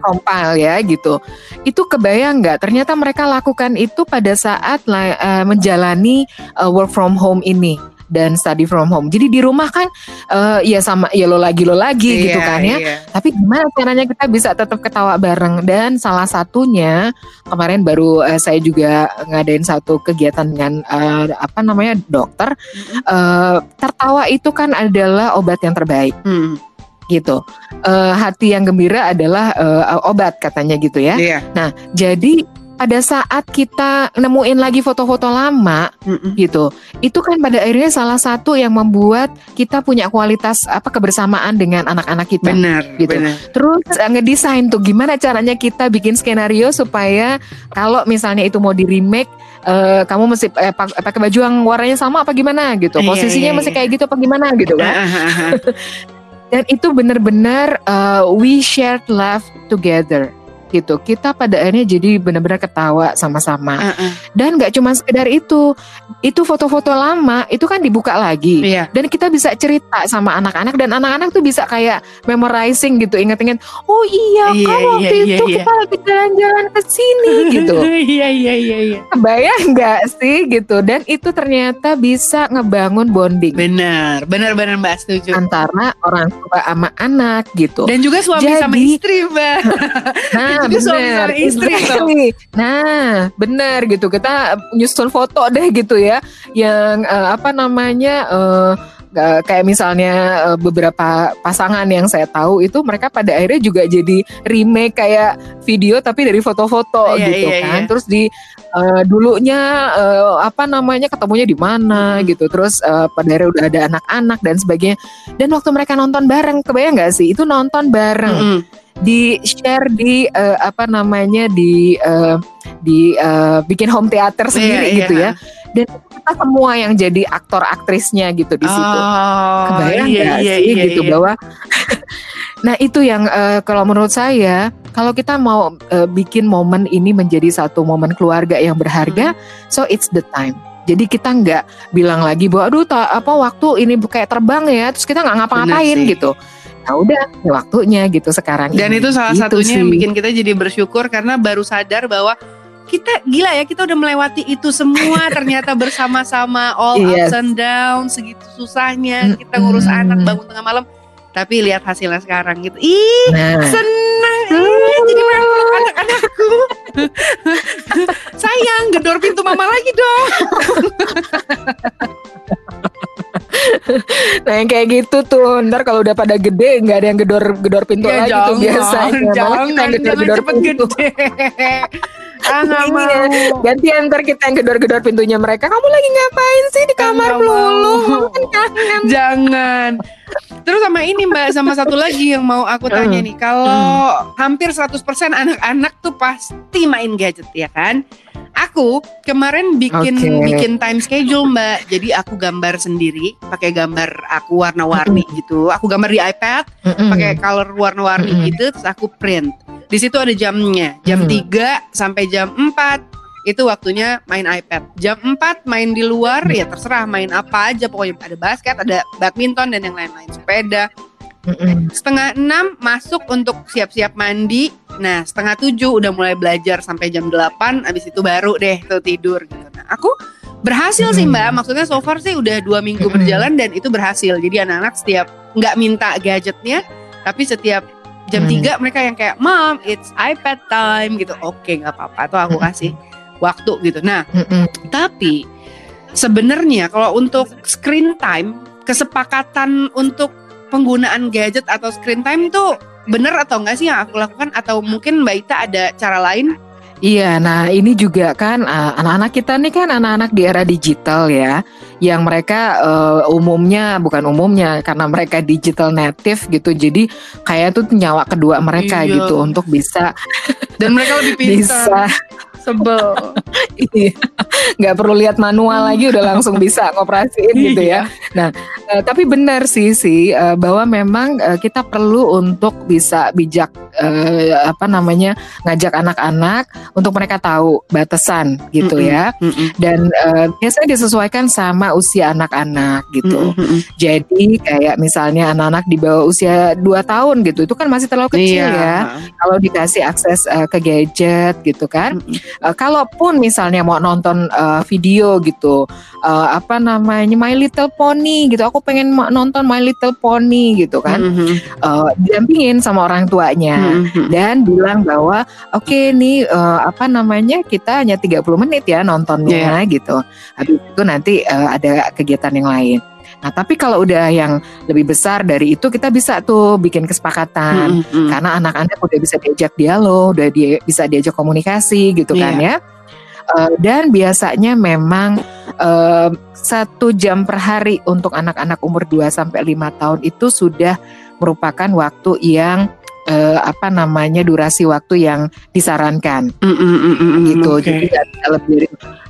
Speaker 3: compile ya gitu. Itu kebayang nggak? Ternyata mereka lakukan itu pada saat eh, menjalani eh, work from home ini dan study from home. Jadi di rumah kan eh, ya sama ya lo lagi lo lagi gitu
Speaker 2: Iya,
Speaker 3: kan ya.
Speaker 2: iya.
Speaker 3: tapi gimana caranya kita bisa tetap ketawa bareng? Dan salah satunya kemarin baru eh, saya juga ngadain satu kegiatan dengan eh, apa namanya dokter. Eh, tertawa itu kan adalah obat yang terbaik.
Speaker 2: Hmm,
Speaker 3: gitu Eh, hati yang gembira adalah eh, obat katanya gitu ya
Speaker 2: Iya.
Speaker 3: jadi pada saat kita nemuin lagi foto-foto lama
Speaker 2: Mm-mm.
Speaker 3: gitu itu kan pada akhirnya salah satu yang membuat kita punya kualitas apa kebersamaan dengan anak-anak kita
Speaker 2: Benar,
Speaker 3: Gitu.
Speaker 2: benar.
Speaker 3: Terus eh, ngedesain tuh gimana caranya kita bikin skenario supaya kalau misalnya itu mau di remake eh, kamu mesti eh, pak- pakai baju yang warnanya sama apa gimana gitu.
Speaker 2: Iya,
Speaker 3: Posisinya
Speaker 2: iya,
Speaker 3: mesti
Speaker 2: iya.
Speaker 3: kayak gitu apa gimana gitu kan. Dan itu benar-benar eh, we shared laugh together gitu. Kita pada akhirnya jadi benar-benar ketawa sama-sama.
Speaker 2: Ah, ah.
Speaker 3: Dan nggak cuma sekedar itu. Itu foto-foto lama itu kan dibuka lagi
Speaker 2: Iya.
Speaker 3: dan kita bisa cerita sama anak-anak dan anak-anak tuh bisa kayak memorizing gitu inget-inget oh iya,
Speaker 2: Iya,
Speaker 3: kan waktu
Speaker 2: iya, iya,
Speaker 3: itu
Speaker 2: iya.
Speaker 3: kita lagi jalan-jalan ke sini gitu
Speaker 2: Iya iya iya iya.
Speaker 3: kebayang nggak sih gitu dan itu ternyata bisa ngebangun bonding
Speaker 2: Benar, benar benar Mbak setuju.
Speaker 3: antara orang tua sama anak gitu
Speaker 2: Dan juga suami sama
Speaker 3: Jadi-
Speaker 2: istri, Mbak.
Speaker 3: nah
Speaker 2: juga suami
Speaker 3: benar
Speaker 2: sama istri tuh.
Speaker 3: Exactly. nah benar gitu kita nyusun foto deh gitu ya yang eh, apa namanya eh, kayak misalnya beberapa pasangan yang saya tahu itu mereka pada akhirnya juga jadi remake kayak video tapi dari foto-foto
Speaker 2: Iya,
Speaker 3: gitu
Speaker 2: iya,
Speaker 3: kan
Speaker 2: iya.
Speaker 3: terus di eh, dulunya eh, apa namanya ketemunya di mana
Speaker 2: Hmm.
Speaker 3: gitu terus eh, pada akhirnya udah ada anak-anak dan sebagainya dan waktu mereka nonton bareng kebayang nggak sih itu nonton bareng
Speaker 2: Mm-mm.
Speaker 3: Di share di eh, apa namanya di eh, di eh, bikin home theater sendiri
Speaker 2: Iya,
Speaker 3: gitu
Speaker 2: iya.
Speaker 3: ya. Dan kita semua yang jadi aktor aktrisnya gitu di situ.
Speaker 2: Oh,
Speaker 3: kebayang
Speaker 2: iya,
Speaker 3: nggak
Speaker 2: iya,
Speaker 3: sih
Speaker 2: iya,
Speaker 3: gitu
Speaker 2: iya.
Speaker 3: bahwa nah itu yang eh, kalau menurut saya kalau kita mau eh, bikin momen ini menjadi satu momen keluarga yang berharga so it's the time. Jadi kita nggak bilang lagi bahwa aduh ta- apa waktu ini kayak terbang ya terus kita nggak ngapa-ngapain gitu nah udah waktunya gitu sekarang
Speaker 2: Dan
Speaker 3: ini.
Speaker 2: itu salah
Speaker 3: Gitu
Speaker 2: satunya yang
Speaker 3: sih.
Speaker 2: bikin kita jadi bersyukur karena baru sadar bahwa kita gila ya kita udah melewati itu semua ternyata bersama-sama all
Speaker 3: Yes.
Speaker 2: ups and downs segitu susahnya kita ngurus
Speaker 3: Mm-mm.
Speaker 2: anak bangun tengah malam tapi lihat hasilnya sekarang gitu ih
Speaker 3: nah
Speaker 2: senang eh, jadi pengen peluk anak-anakku sayang gedor pintu mama lagi dong
Speaker 3: Nah yang kayak gitu tuh Ntar kalau udah pada gede nggak ada yang gedor gedor pintu
Speaker 2: Ya,
Speaker 3: lagi tuh biasanya. Kita
Speaker 2: jangan
Speaker 3: yang
Speaker 2: jangan
Speaker 3: gedor-gedor
Speaker 2: cepet
Speaker 3: pintu
Speaker 2: gede. Ah nggak
Speaker 3: Iya.
Speaker 2: mau.
Speaker 3: Gantian ntar kita yang gedor-gedor pintunya mereka. Kamu lagi ngapain sih di kamar melulu? kan kangen.
Speaker 2: Jangan. Terus sama ini Mbak, sama satu lagi yang mau aku tanya nih. Kalau hampir 100% anak-anak tuh pasti main gadget ya kan? Aku kemarin bikin
Speaker 3: Oke.
Speaker 2: bikin time schedule Mbak. Jadi aku gambar sendiri, pakai gambar aku warna-warni gitu. Aku gambar di iPad, pakai color warna-warni gitu, terus aku print. Di situ ada jamnya, jam
Speaker 3: Mm.
Speaker 2: 3 sampai jam 4 itu waktunya main iPad. Jam 4 main di luar ya terserah main apa aja pokoknya ada basket, ada badminton dan yang lain-lain, sepeda.
Speaker 3: Mm-mm.
Speaker 2: Setengah 6 masuk untuk siap-siap mandi. Nah, setengah 7 udah mulai belajar sampai jam 8 habis itu baru deh tuh tidur gitu. Nah, aku berhasil sih. Mbak. Maksudnya so far sih udah dua minggu berjalan dan itu berhasil. Jadi anak-anak setiap nggak minta gadgetnya, tapi setiap jam. 3 mereka yang kayak, "Mom, it's iPad time." gitu. Oke, nggak apa-apa. Tuh aku kasih waktu gitu. Nah,
Speaker 3: Mm-mm.
Speaker 2: tapi sebenarnya kalau untuk screen time, kesepakatan untuk penggunaan gadget atau screen time itu bener atau enggak sih yang aku lakukan atau mungkin Mbak Ita ada cara lain?
Speaker 3: Iya, nah ini juga kan uh, anak-anak kita nih kan anak-anak di era digital ya, yang mereka uh, umumnya bukan umumnya karena mereka digital native gitu, jadi kayak tuh nyawa kedua mereka
Speaker 2: Iya.
Speaker 3: gitu untuk bisa
Speaker 2: Dan mereka lebih
Speaker 3: bisa
Speaker 2: pintar. Sebel.
Speaker 3: Iya. nggak perlu lihat manual lagi udah langsung bisa ngoperasiin gitu ya. Nah, eh, tapi benar sih sih eh, bahwa memang eh, kita perlu untuk bisa bijak eh, apa namanya ngajak anak-anak untuk mereka tahu batasan gitu
Speaker 2: Mm-mm.
Speaker 3: ya.
Speaker 2: Mm-mm.
Speaker 3: Dan eh, biasanya disesuaikan sama usia anak-anak gitu.
Speaker 2: Mm-mm.
Speaker 3: Jadi kayak misalnya anak-anak di bawah usia 2 tahun gitu, itu kan masih terlalu kecil
Speaker 2: Iya.
Speaker 3: ya kalau dikasih akses uh, ke gadget gitu kan.
Speaker 2: Mm-mm.
Speaker 3: Uh, kalaupun misalnya mau nonton uh, video gitu, uh, apa namanya My Little Pony gitu, aku pengen nonton My Little Pony gitu kan,
Speaker 2: Mm-mm.
Speaker 3: uh, didampingin sama orang tuanya.
Speaker 2: Mm-mm.
Speaker 3: Dan bilang bahwa oke nih uh, apa namanya kita hanya 30 menit ya nontonnya gitu. Habis itu nanti uh, ada kegiatan yang lain. Nah tapi kalau udah yang lebih besar dari itu kita bisa tuh bikin kesepakatan
Speaker 2: Mm-mm.
Speaker 3: karena anak-anak udah bisa diajak dialog, udah dia bisa diajak komunikasi gitu kan ya. Eh, dan biasanya memang eh, satu jam per hari untuk anak-anak umur 2 sampai 5 tahun itu sudah merupakan waktu yang eh, apa namanya durasi waktu yang disarankan
Speaker 2: Mm-mm. Mm-mm.
Speaker 3: gitu.
Speaker 2: Oke.
Speaker 3: Jadi bisa lebih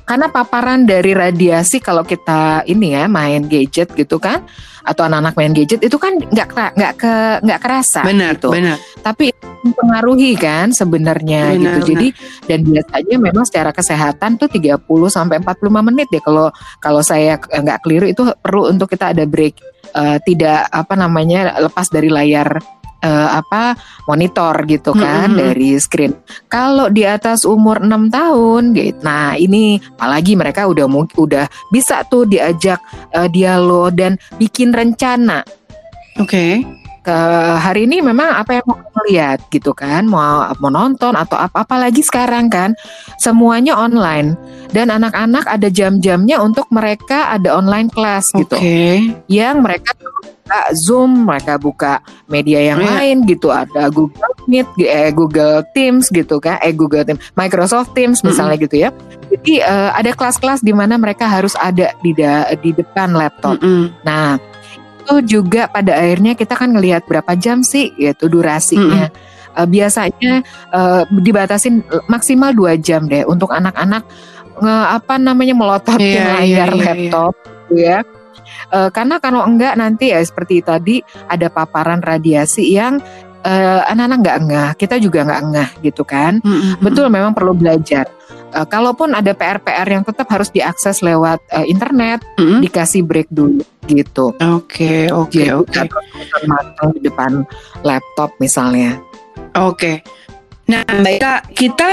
Speaker 3: karena paparan dari radiasi kalau kita ini ya main gadget gitu kan atau anak-anak main gadget itu kan nggak nggak ke nggak kerasa
Speaker 2: Benar,
Speaker 3: gitu
Speaker 2: benar.
Speaker 3: tapi mempengaruhi kan sebenarnya
Speaker 2: Benar,
Speaker 3: gitu. Jadi dan biasanya memang secara kesehatan tuh 30 sampai 45 menit deh kalau kalau saya eh, nggak keliru itu perlu untuk kita ada break eh, tidak apa namanya lepas dari layar eh, apa monitor gitu kan
Speaker 2: Mm-mm.
Speaker 3: dari screen. Kalau di atas umur 6 tahun gitu. Nah, ini apalagi mereka udah udah bisa tuh diajak eh, dialog dan bikin rencana
Speaker 2: Oke.
Speaker 3: Ke hari ini memang apa yang mau kamu lihat gitu kan? Mau mau nonton atau apa apalagi sekarang kan? Semuanya online. Dan anak-anak ada jam-jamnya untuk mereka ada online class gitu.
Speaker 2: Oke.
Speaker 3: yang mereka buka Zoom mereka buka media yang
Speaker 2: Iya.
Speaker 3: lain gitu. Ada Google Meet eh Google Teams gitu kan? Eh Google Teams Microsoft Teams misalnya gitu ya. Jadi eh, ada kelas-kelas di mana mereka harus ada di da- di depan laptop.
Speaker 2: Mm-mm.
Speaker 3: Nah, itu juga pada akhirnya kita kan ngelihat berapa jam sih yaitu durasinya. Eh, biasanya eh, dibatasin maksimal dua jam deh untuk anak-anak nge apa namanya melototin
Speaker 2: Iya, iya,
Speaker 3: layar
Speaker 2: iya, iya.
Speaker 3: laptop gitu ya. Eh, karena kalau enggak nanti ya seperti tadi ada paparan radiasi yang eh, anak-anak nggak ngeh, kita juga nggak ngeh gitu kan.
Speaker 2: Mm-mm.
Speaker 3: Betul memang perlu belajar. Eh, kalaupun ada PR-PR yang tetap harus diakses lewat eh, internet,
Speaker 2: Mm-mm.
Speaker 3: dikasih break dulu gitu.
Speaker 2: Oke, oke, oke.
Speaker 3: matang di depan laptop misalnya.
Speaker 2: Oke. Nah, Mbak kita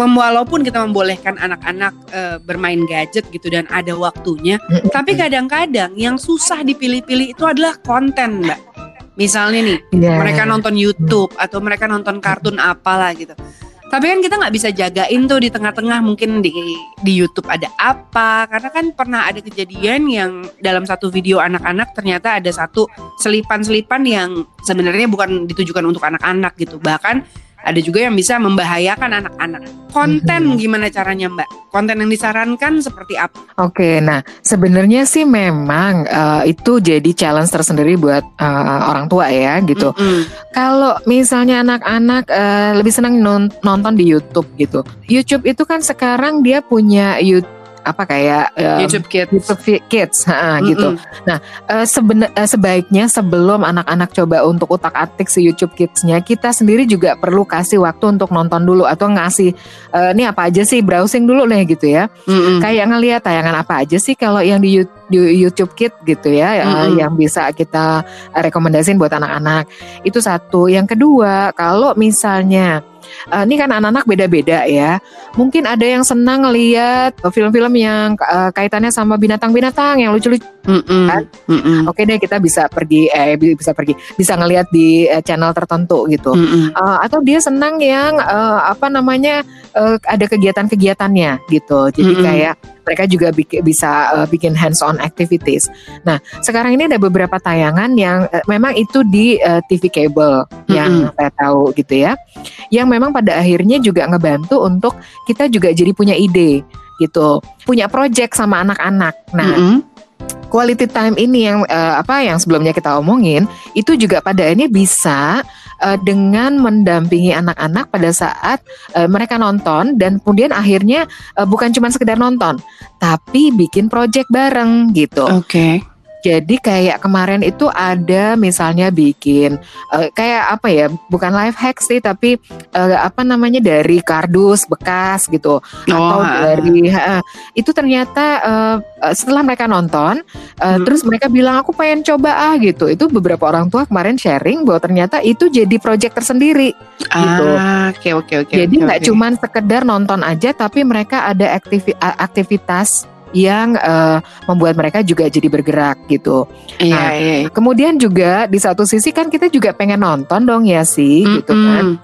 Speaker 2: walaupun kita membolehkan anak-anak eh, bermain gadget gitu dan ada waktunya, tapi kadang-kadang yang susah dipilih-pilih itu adalah konten, Mbak. Misalnya nih,
Speaker 3: Iya.
Speaker 2: mereka nonton YouTube atau mereka nonton kartun apalah gitu. Tapi kan kita nggak bisa jagain tuh di tengah-tengah mungkin di di YouTube ada apa. Karena kan pernah ada kejadian yang dalam satu video anak-anak ternyata ada satu selipan-selipan yang sebenarnya bukan ditujukan untuk anak-anak gitu. Bahkan ada juga yang bisa membahayakan anak-anak. Konten gimana caranya Mbak? Konten yang disarankan seperti apa?
Speaker 3: Oke, nah sebenarnya sih memang eh, itu jadi challenge tersendiri buat eh, orang tua ya gitu.
Speaker 2: Mm-mm.
Speaker 3: Kalau misalnya anak-anak eh, lebih senang non- nonton di YouTube gitu. YouTube itu kan sekarang dia punya YouTube apa kayak eh,
Speaker 2: YouTube Kids.
Speaker 3: YouTube Kids, ha, gitu.
Speaker 2: Mm-mm.
Speaker 3: Eh, sebena- eh, sebaiknya sebelum anak-anak coba untuk utak-atik si YouTube Kids-nya, kita sendiri juga perlu kasih waktu untuk nonton dulu atau ngasih ini apa aja sih browsing dulu deh gitu ya.
Speaker 2: Mm-mm.
Speaker 3: Kayak ngelihat tayangan apa aja sih kalau yang di, Yu- di YouTube Kids gitu ya, eh,
Speaker 2: Mm-mm.
Speaker 3: yang bisa kita rekomendasiin buat anak-anak. Itu satu. Yang kedua, kalau misalnya eh, ini kan anak-anak beda-beda ya. Mungkin ada yang senang lihat film-film yang eh, kaitannya sama binatang-binatang yang lucu-lucu
Speaker 2: Mm-mm.
Speaker 3: Kan?
Speaker 2: Mm-mm.
Speaker 3: Oke deh kita bisa pergi eh bi- bisa pergi bisa ngelihat di eh, channel tertentu gitu.
Speaker 2: Mm-mm.
Speaker 3: Eh, atau dia senang yang eh, apa namanya eh, ada kegiatan-kegiatannya gitu. Jadi
Speaker 2: Mm-mm.
Speaker 3: kayak mereka juga bik- bisa uh, bikin hands on activities. Nah, sekarang ini ada beberapa tayangan yang uh, memang itu di uh, TV kabel yang saya tahu gitu ya. Yang memang pada akhirnya juga ngebantu untuk kita juga jadi punya ide gitu. Punya project sama anak-anak. Nah,
Speaker 2: Mm-mm.
Speaker 3: quality time ini yang eh, apa yang sebelumnya kita omongin itu juga pada akhirnya bisa eh, dengan mendampingi anak-anak pada saat eh, mereka nonton dan kemudian akhirnya eh, bukan cuma sekedar nonton tapi bikin project bareng gitu.
Speaker 2: Oke.
Speaker 3: Jadi kayak kemarin itu ada misalnya bikin eh, kayak apa ya bukan life hack sih tapi eh, apa namanya dari kardus bekas gitu atau
Speaker 2: Oh, ha.
Speaker 3: dari ha, itu ternyata eh, setelah mereka nonton eh,
Speaker 2: Hmm.
Speaker 3: terus mereka bilang aku pengen coba ah gitu itu beberapa orang tua kemarin sharing bahwa ternyata itu jadi project tersendiri gitu.
Speaker 2: Ah, oke oke oke.
Speaker 3: jadi nggak
Speaker 2: oke.
Speaker 3: cuman sekedar nonton aja tapi mereka ada aktivi- aktivitas yang eh, membuat mereka juga jadi bergerak gitu.
Speaker 2: Iya
Speaker 3: Nah,
Speaker 2: iya. iya.
Speaker 3: Kemudian juga di satu sisi kan kita juga pengen nonton dong ya sih gitu kan.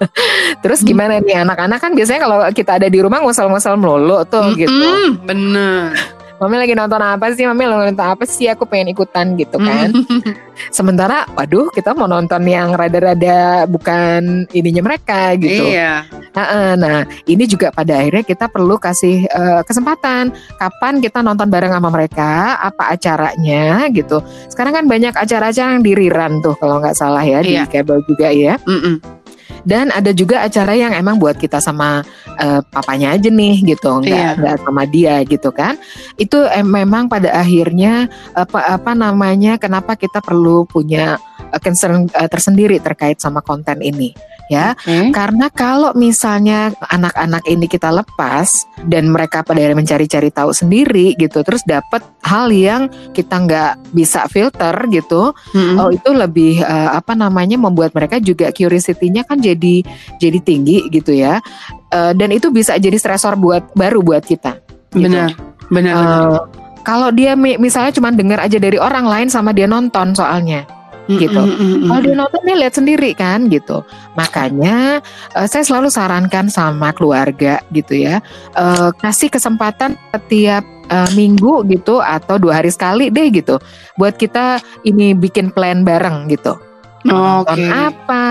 Speaker 3: Terus gimana nih anak-anak kan biasanya kalau kita ada di rumah ngusel-ngusel melulu tuh gitu.
Speaker 2: Mm-mm, Bener.
Speaker 3: Mami lagi nonton apa sih? Mami lagi nonton apa sih? Aku pengen ikutan gitu kan. Sementara waduh kita mau nonton yang rada-rada bukan ininya mereka gitu.
Speaker 2: Iya.
Speaker 3: Nah, nah, ini juga pada akhirnya kita perlu kasih eh, kesempatan kapan kita nonton bareng sama mereka, apa acaranya gitu. Sekarang kan banyak acara-acara yang di rerun tuh kalau nggak salah ya
Speaker 2: Iya.
Speaker 3: di kabel juga ya.
Speaker 2: Mm-mm.
Speaker 3: Dan ada juga acara yang emang buat kita sama eh, papanya aja nih gitu, nggak
Speaker 2: Iya.
Speaker 3: nggak sama dia gitu kan. Itu em- memang pada akhirnya apa apa namanya kenapa kita perlu punya eh, concern eh, tersendiri terkait sama konten ini ya.
Speaker 2: Oke.
Speaker 3: Karena kalau misalnya anak-anak ini kita lepas dan mereka pada mencari-cari tahu sendiri gitu, terus dapat hal yang kita nggak bisa filter gitu,
Speaker 2: Mm-mm.
Speaker 3: oh itu lebih eh, apa namanya membuat mereka juga curiosity-nya kan jadi jadi tinggi gitu ya, Eh, dan itu bisa jadi stresor buat baru buat kita. gitu.
Speaker 2: Benar. Benar. benar.
Speaker 3: Eh, kalau dia mi- misalnya cuma dengar aja dari orang lain sama dia nonton soalnya. Gitu. Kalau dia nonton dia lihat sendiri kan gitu. Makanya eh, saya selalu sarankan sama keluarga gitu ya, eh, kasih kesempatan setiap eh, minggu gitu atau dua hari sekali deh gitu, buat kita ini bikin plan bareng gitu. Nonton apa?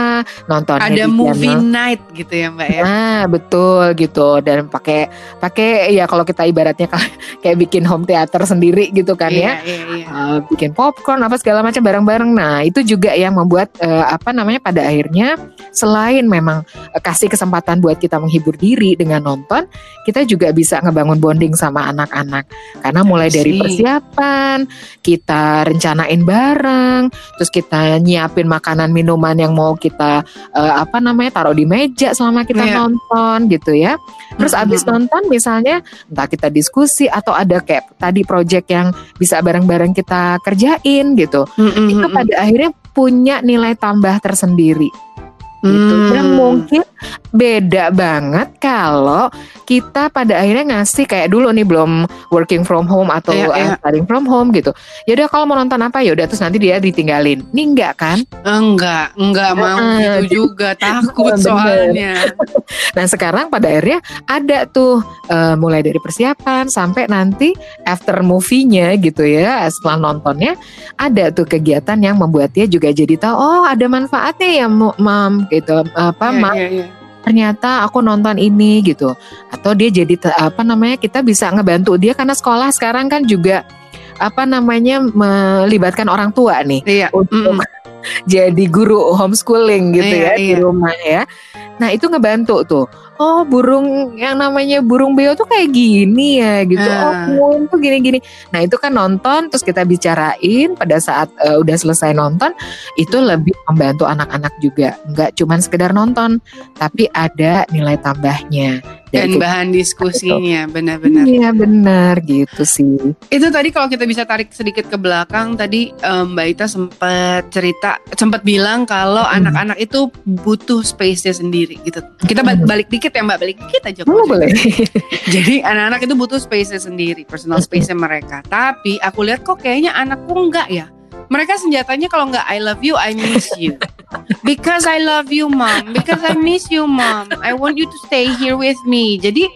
Speaker 3: Nonton
Speaker 2: Ada movie night gitu ya Mbak ya.
Speaker 3: Nah betul gitu dan pakai pakai ya kalau kita ibaratnya kayak bikin home theater sendiri gitu kan ya
Speaker 2: Iya, iya, iya.
Speaker 3: uh, bikin popcorn apa segala macam bareng-bareng. Nah, itu juga yang membuat uh, apa namanya pada akhirnya selain memang uh, kasih kesempatan buat kita menghibur diri dengan nonton, kita juga bisa ngebangun bonding sama anak-anak. Karena mulai dari persiapan, kita rencanain bareng, terus kita nyiapin makanan minuman yang mau kita uh, apa namanya taruh di meja selama kita
Speaker 2: Iya.
Speaker 3: nonton gitu ya. Terus abis nonton misalnya entah kita diskusi atau ada kayak tadi project yang bisa bareng-bareng kita kerjain gitu.
Speaker 2: Mm-mm,
Speaker 3: Itu
Speaker 2: mm-mm.
Speaker 3: pada akhirnya punya nilai tambah tersendiri gitu. Dan
Speaker 2: Hmm.
Speaker 3: mungkin beda banget kalau kita pada akhirnya ngasih kayak dulu nih belum working from home atau
Speaker 2: Iya,
Speaker 3: uh,
Speaker 2: iya.
Speaker 3: studying from home gitu. Ya udah kalau mau nonton apa ya udah terus nanti dia ditinggalin. Ini enggak kan?
Speaker 2: Enggak, enggak mau
Speaker 3: Heeh.
Speaker 2: gitu juga takut
Speaker 3: Bener.
Speaker 2: soalnya.
Speaker 3: Nah sekarang pada akhirnya ada tuh eh, mulai dari persiapan sampai nanti after movie-nya gitu ya setelah nontonnya ada tuh kegiatan yang membuat dia juga jadi tahu oh ada manfaatnya ya mam gitu apa
Speaker 2: Iya,
Speaker 3: mam
Speaker 2: iya, iya.
Speaker 3: Ternyata aku nonton ini gitu atau dia jadi apa namanya kita bisa ngebantu dia karena sekolah sekarang kan juga apa namanya melibatkan orang tua nih
Speaker 2: Iya.
Speaker 3: untuk
Speaker 2: mm-mm.
Speaker 3: jadi guru homeschooling gitu
Speaker 2: Iya,
Speaker 3: ya di
Speaker 2: iya.
Speaker 3: rumah ya. Nah itu ngebantu tuh. Oh burung yang namanya burung beo tuh kayak gini ya gitu. Oh
Speaker 2: Ah.
Speaker 3: tuh gini-gini. Nah itu kan nonton terus kita bicarain pada saat eh, udah selesai nonton itu lebih membantu anak-anak juga. Nggak cuman sekedar nonton tapi ada nilai tambahnya.
Speaker 2: Dan bahan diskusinya benar-benar.
Speaker 3: Iya benar gitu sih.
Speaker 2: Itu tadi kalau kita bisa tarik sedikit ke belakang tadi em, Mbak Ita sempat cerita sempat bilang kalau
Speaker 3: Hmm.
Speaker 2: anak-anak itu butuh space-nya sendiri gitu. Kita ba-
Speaker 3: Hmm.
Speaker 2: balik dikit ya Mbak, balik dikit aja.
Speaker 3: Oh, boleh.
Speaker 2: Jadi anak-anak itu butuh space-nya sendiri, personal space-nya mereka. Tapi aku lihat kok kayaknya anakku enggak ya. Mereka senjatanya kalau nggak I love you, I miss you. Because I love you, mom. Because I miss you, mom. I want you to stay here with me. Jadi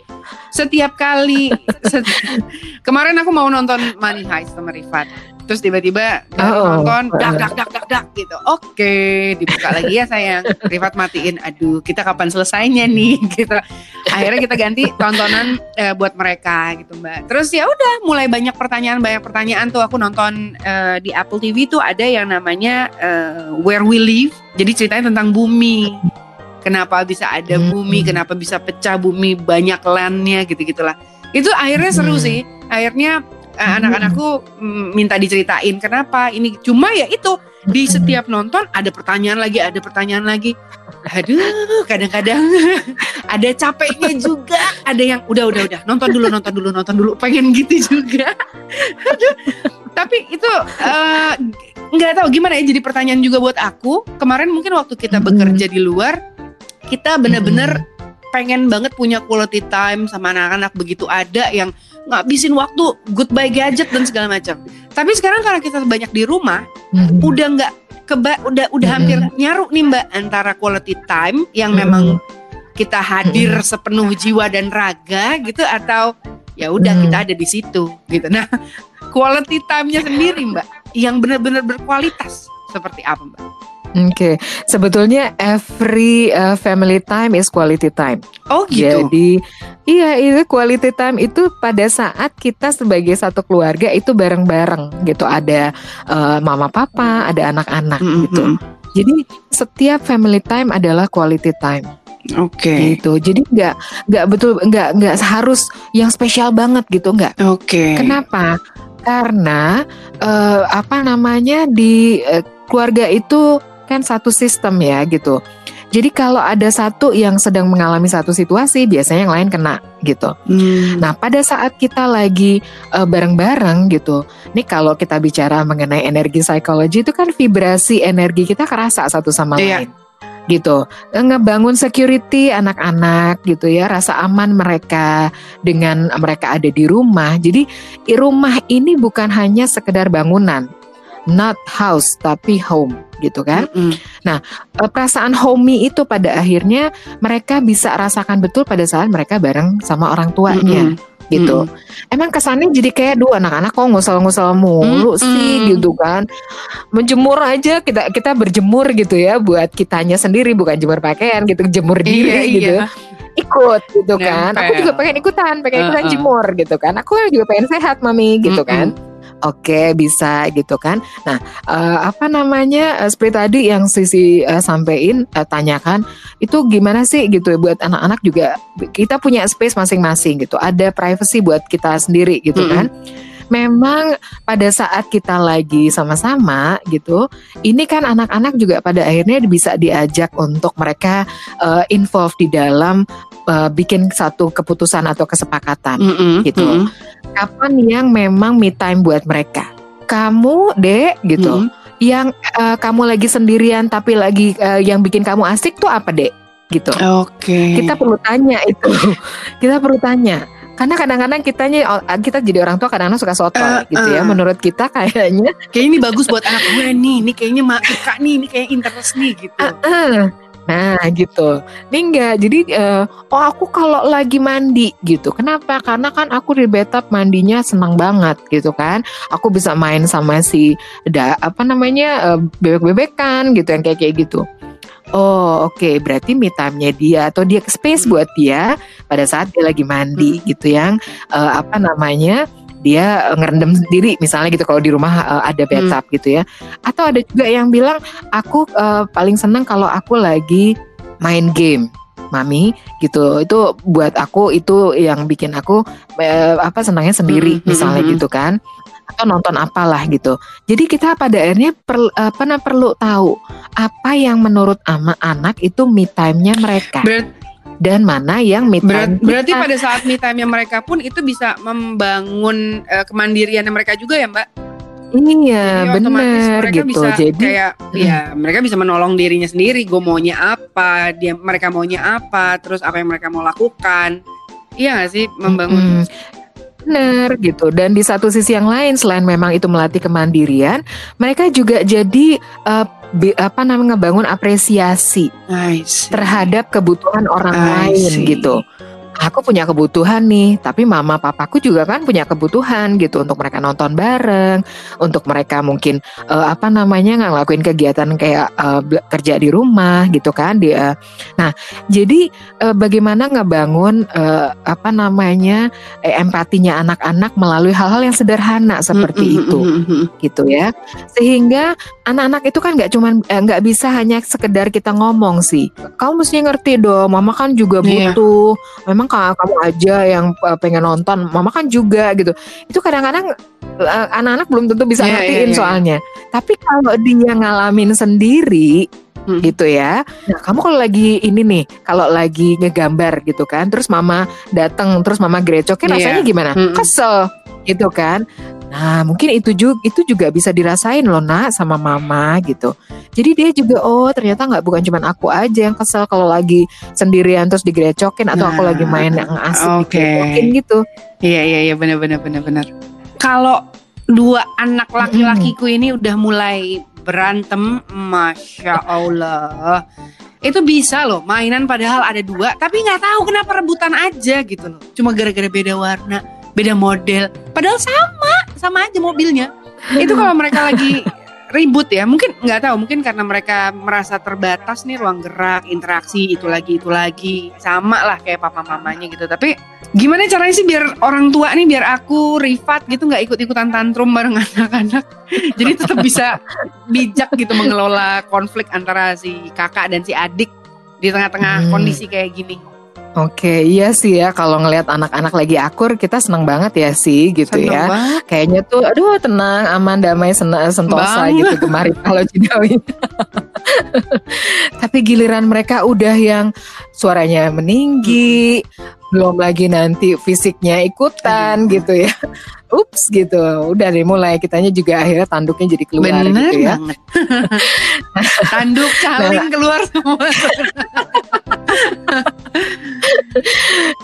Speaker 2: setiap kali seti- kemarin aku mau nonton Money Heist sama Rifat terus tiba-tiba baru
Speaker 3: Oh.
Speaker 2: nonton dak dak dak dak dak gitu. Oke dibuka lagi ya sayang. Rifat matiin aduh kita kapan selesainya nih? Gitu. Akhirnya kita ganti tontonan eh, buat mereka gitu mbak. Terus ya udah mulai banyak pertanyaan banyak pertanyaan tuh. Aku nonton eh, di Apple TV tuh ada yang namanya eh, Where We Live. Jadi ceritanya tentang bumi. Kenapa bisa ada
Speaker 3: Hmm.
Speaker 2: bumi? Kenapa bisa pecah bumi? Banyak landnya gitu gitulah itu akhirnya seru
Speaker 3: Hmm.
Speaker 2: sih. Akhirnya
Speaker 3: Hmm.
Speaker 2: anak-anakku minta diceritain kenapa ini cuma ya itu di setiap nonton ada pertanyaan lagi ada pertanyaan lagi aduh kadang-kadang ada capeknya juga ada yang udah udah udah nonton dulu nonton dulu nonton dulu pengen gitu juga Aduh. tapi itu eh, nggak tahu gimana ya jadi pertanyaan juga buat aku kemarin mungkin waktu kita
Speaker 3: Mm-mm.
Speaker 2: bekerja di luar kita bener-bener pengen banget punya quality time sama anak-anak begitu ada yang ngabisin waktu goodbye gadget dan segala macam tapi sekarang karena kita banyak di rumah
Speaker 3: Mhm.
Speaker 2: udah nggak keba udah udah
Speaker 3: Mm-mm.
Speaker 2: hampir nyaru nih mbak antara quality time yang
Speaker 3: Mm-mm.
Speaker 2: memang kita hadir sepenuh jiwa dan raga gitu atau ya udah
Speaker 3: Mm.
Speaker 2: kita ada di situ gitu nah quality time-nya sendiri mbak yang benar-benar berkualitas seperti apa mbak
Speaker 3: Oke, sebetulnya every uh, family time is quality time.
Speaker 2: oh gitu
Speaker 3: Jadi, iya itu quality time itu pada saat kita sebagai satu keluarga itu bareng-bareng gitu. Ada uh, mama papa, ada anak-anak
Speaker 2: Mm-mm.
Speaker 3: gitu. Jadi setiap family time adalah quality time
Speaker 2: oke
Speaker 3: gitu. Jadi nggak nggak betul nggak nggak harus yang spesial banget gitu nggak.
Speaker 2: oke
Speaker 3: Kenapa? Karena eh, apa namanya di eh, keluarga itu kan satu sistem ya gitu. Jadi kalau ada satu yang sedang mengalami satu situasi, biasanya yang lain kena gitu.
Speaker 2: Hmm.
Speaker 3: Nah, pada saat kita lagi eh, bareng-bareng gitu, nih kalau kita bicara mengenai energi psikologi itu kan vibrasi energi kita kerasa satu sama
Speaker 2: Iya.
Speaker 3: lain. Gitu, ngebangun security anak-anak gitu ya, rasa aman mereka dengan mereka ada di rumah. Jadi rumah ini bukan hanya sekedar bangunan, not house tapi home gitu kan.
Speaker 2: Mm-mm.
Speaker 3: Eh, perasaan homey itu pada akhirnya mereka bisa rasakan betul pada saat mereka bareng sama orang tuanya
Speaker 2: Mm-mm.
Speaker 3: gitu. Emang kesannya jadi kayak duh anak-anak kok ngusel-ngusel mulu
Speaker 2: Mm-mm.
Speaker 3: sih gitu kan. Menjemur aja kita kita berjemur gitu ya buat kitanya sendiri bukan jemur pakaian gitu, jemur diri
Speaker 2: Iya,
Speaker 3: gitu.
Speaker 2: iya.
Speaker 3: Ikut gitu kan. Aku
Speaker 2: Nempel.
Speaker 3: juga pengen ikutan, pengen ikutan
Speaker 2: Uh-uh.
Speaker 3: jemur gitu kan. Aku juga pengen sehat mami gitu
Speaker 2: Mm-mm.
Speaker 3: kan. Oke bisa gitu kan. Nah eh, apa namanya eh, seperti tadi yang Sisi eh, sampein eh, tanyakan itu gimana sih gitu buat anak-anak juga kita punya space masing-masing gitu. Ada privacy buat kita sendiri gitu
Speaker 2: Mm-mm.
Speaker 3: kan. Memang pada saat kita lagi sama-sama gitu, ini kan anak-anak juga pada akhirnya bisa diajak untuk mereka eh, involve di dalam eh, bikin satu keputusan atau kesepakatan
Speaker 2: Mm-mm.
Speaker 3: gitu.
Speaker 2: Mm-mm.
Speaker 3: kapan yang memang me time buat mereka. Kamu, Dek, gitu.
Speaker 2: Mm-mm.
Speaker 3: Yang eh, kamu lagi sendirian tapi lagi eh, yang bikin kamu asik tuh apa, Dek? Gitu.
Speaker 2: Oke.
Speaker 3: Kita perlu tanya itu. kita perlu tanya. Karena kadang-kadang kitanya kita jadi orang tua kadang-kadang suka soto
Speaker 2: Eh,
Speaker 3: gitu ya.
Speaker 2: eh.
Speaker 3: Menurut kita kayaknya
Speaker 2: Kayaknya ini bagus buat anak gue nih. Ini kayaknya mak suka nih. Ini kayak interest nih gitu.
Speaker 3: eh, Nah gitu, ini enggak. Jadi eh, oh aku kalau lagi mandi gitu. Kenapa? Karena kan aku di bathtub mandinya senang banget gitu kan. Aku bisa main sama si da, apa namanya eh, bebek-bebekan gitu yang kayak kayak gitu. Oh oke, berarti me time-nya dia atau dia space buat dia pada saat dia lagi mandi gitu yang eh, apa namanya dia ngerendam sendiri misalnya gitu kalau di rumah eh, ada bathtub gitu ya. Atau ada juga yang bilang aku eh, paling senang kalau aku lagi main game mami gitu. Itu buat aku itu yang bikin aku eh, apa senangnya sendiri
Speaker 2: Mm, mm,
Speaker 3: misalnya
Speaker 2: mm,
Speaker 3: gitu kan. Atau nonton apalah gitu. Jadi kita pada akhirnya per, apa nah, perlu tahu apa yang menurut ama anak itu me time-nya mereka.
Speaker 2: Berat-
Speaker 3: dan mana yang me time
Speaker 2: berarti
Speaker 3: kita.
Speaker 2: pada saat me time mereka pun itu bisa membangun eh, kemandirian mereka juga ya mbak.
Speaker 3: iya benar
Speaker 2: mereka
Speaker 3: gitu
Speaker 2: bisa
Speaker 3: jadi
Speaker 2: kayak ya mereka bisa menolong dirinya sendiri. Gue maunya apa, dia mereka maunya apa, terus apa yang mereka mau lakukan. Iya gak sih membangun.
Speaker 3: Mm, Bener gitu dan di satu sisi yang lain selain memang itu melatih kemandirian mereka juga jadi eh, bi- apa namanya ngebangun apresiasi
Speaker 2: Nice.
Speaker 3: terhadap kebutuhan orang
Speaker 2: I
Speaker 3: lain
Speaker 2: see.
Speaker 3: gitu aku punya kebutuhan nih, tapi mama papaku juga kan punya kebutuhan gitu untuk mereka nonton bareng, untuk mereka mungkin uh, apa namanya ngelakuin kegiatan kayak uh, kerja di rumah gitu kan dia. Nah, jadi uh, bagaimana ngebangun uh, apa namanya eh, empatinya anak-anak melalui hal-hal yang sederhana seperti itu, gitu ya. Sehingga anak-anak itu kan nggak cuman nggak eh, bisa hanya sekedar kita ngomong sih. Kamu mesti ngerti dong, mama kan juga iya. butuh. Yeah. Memang kamu aja yang uh, pengen nonton mama kan juga gitu itu kadang-kadang uh, anak-anak belum tentu bisa yeah, ngertiin yeah, yeah. soalnya tapi kalau dia ngalamin sendiri hmm. gitu ya. Nah, kamu kalau lagi ini nih, kalau lagi ngegambar gitu kan, terus mama datang, terus mama grecokin yeah. rasanya gimana? Hmm. Kesel gitu kan. Nah, mungkin itu juga itu juga bisa dirasain loh nak sama mama gitu. Jadi dia juga oh ternyata nggak bukan cuma aku aja yang kesel kalau lagi sendirian terus digrecokin atau nah, aku lagi main yang asik okay. gitu.
Speaker 2: Iya iya iya benar benar benar benar. Kalau dua anak laki-lakiku hmm. ini udah mulai berantem, masya Allah. Itu bisa loh mainan padahal ada dua tapi nggak tahu kenapa rebutan aja gitu loh. Cuma gara-gara beda warna beda model padahal sama sama aja mobilnya itu kalau mereka lagi ribut ya. Mungkin nggak tahu mungkin karena mereka merasa terbatas nih ruang gerak interaksi itu lagi itu lagi. Sama lah kayak papa mamanya gitu. Tapi gimana caranya sih biar orang tua nih biar aku Rifat gitu nggak ikut ikutan tantrum bareng anak-anak? Jadi tetap bisa bijak gitu mengelola konflik antara si kakak dan si adik di tengah-tengah hmm. kondisi kayak gini
Speaker 3: Oke, iya sih ya kalau ngelihat anak-anak lagi akur kita senang banget ya sih gitu seneng ya. Banget. Kayaknya tuh aduh tenang, aman, damai, sena, sentosa banget. gitu kemarin kalau Cidawi. Tapi giliran mereka udah yang suaranya meninggi, belum lagi nanti fisiknya ikutan Aduh. gitu ya. Ups gitu, udah deh mulai kitanya juga akhirnya tanduknya jadi keluar Bener gitu ya. Banget.
Speaker 2: Tanduk caling nah, keluar semua.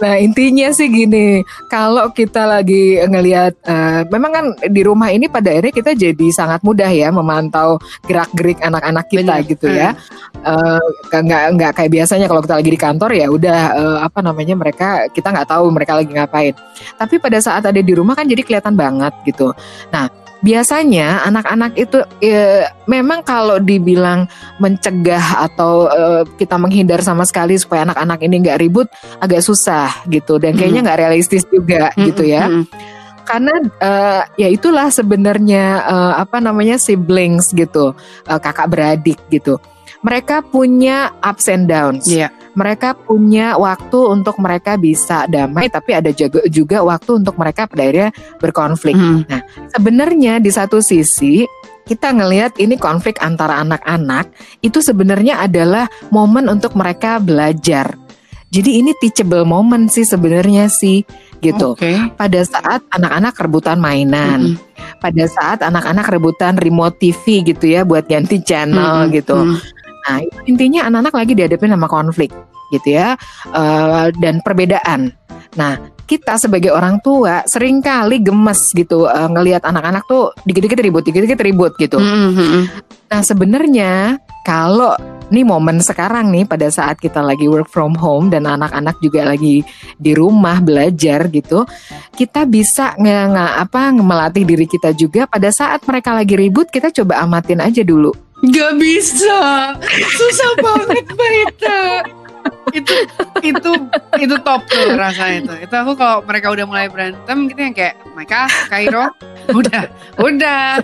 Speaker 3: nah intinya sih gini, kalau kita lagi ngelihat, uh, memang kan di rumah ini pada akhirnya kita jadi sangat mudah ya memantau gerak-gerik anak-anak kita Bener. gitu ya. Uh, nggak nggak kayak biasanya kalau kita lagi di kantor ya udah uh, apa namanya mereka kita nggak tahu mereka lagi ngapain. Tapi pada saat ada di rumah kan jadi kelihatan banget gitu. Nah biasanya anak-anak itu e, memang kalau dibilang mencegah atau e, kita menghindar sama sekali supaya anak-anak ini nggak ribut agak susah gitu. Dan kayaknya nggak realistis juga mm -hmm. gitu ya. Mm -hmm karena uh, ya itulah sebenarnya uh, apa namanya siblings gitu uh, kakak beradik gitu. Mereka punya ups and downs. Yeah mereka punya waktu untuk mereka bisa damai tapi ada juga juga waktu untuk mereka pada akhirnya berkonflik. Mm. Nah, sebenarnya di satu sisi kita ngelihat ini konflik antara anak-anak itu sebenarnya adalah momen untuk mereka belajar. Jadi ini teachable moment sih sebenarnya sih gitu. Okay. Pada saat anak-anak rebutan mainan, mm -hmm. pada saat anak-anak rebutan remote TV gitu ya buat ganti channel mm -hmm. gitu. Mm -hmm. Nah, intinya anak-anak lagi dihadapin sama konflik gitu ya uh, dan perbedaan. Nah, kita sebagai orang tua sering kali gemes gitu uh, ngelihat anak-anak tuh dikit-dikit ribut, dikit-dikit ribut gitu. Mm -hmm. Nah, sebenarnya kalau nih momen sekarang nih pada saat kita lagi work from home dan anak-anak juga lagi di rumah belajar gitu, kita bisa nge, nge apa melatih diri kita juga pada saat mereka lagi ribut kita coba amatin aja dulu
Speaker 2: Gak bisa. Susah banget Mbak itu itu itu top tuh rasanya itu. Itu aku kalau mereka udah mulai berantem gitu yang kayak mereka Kairo. Udah udah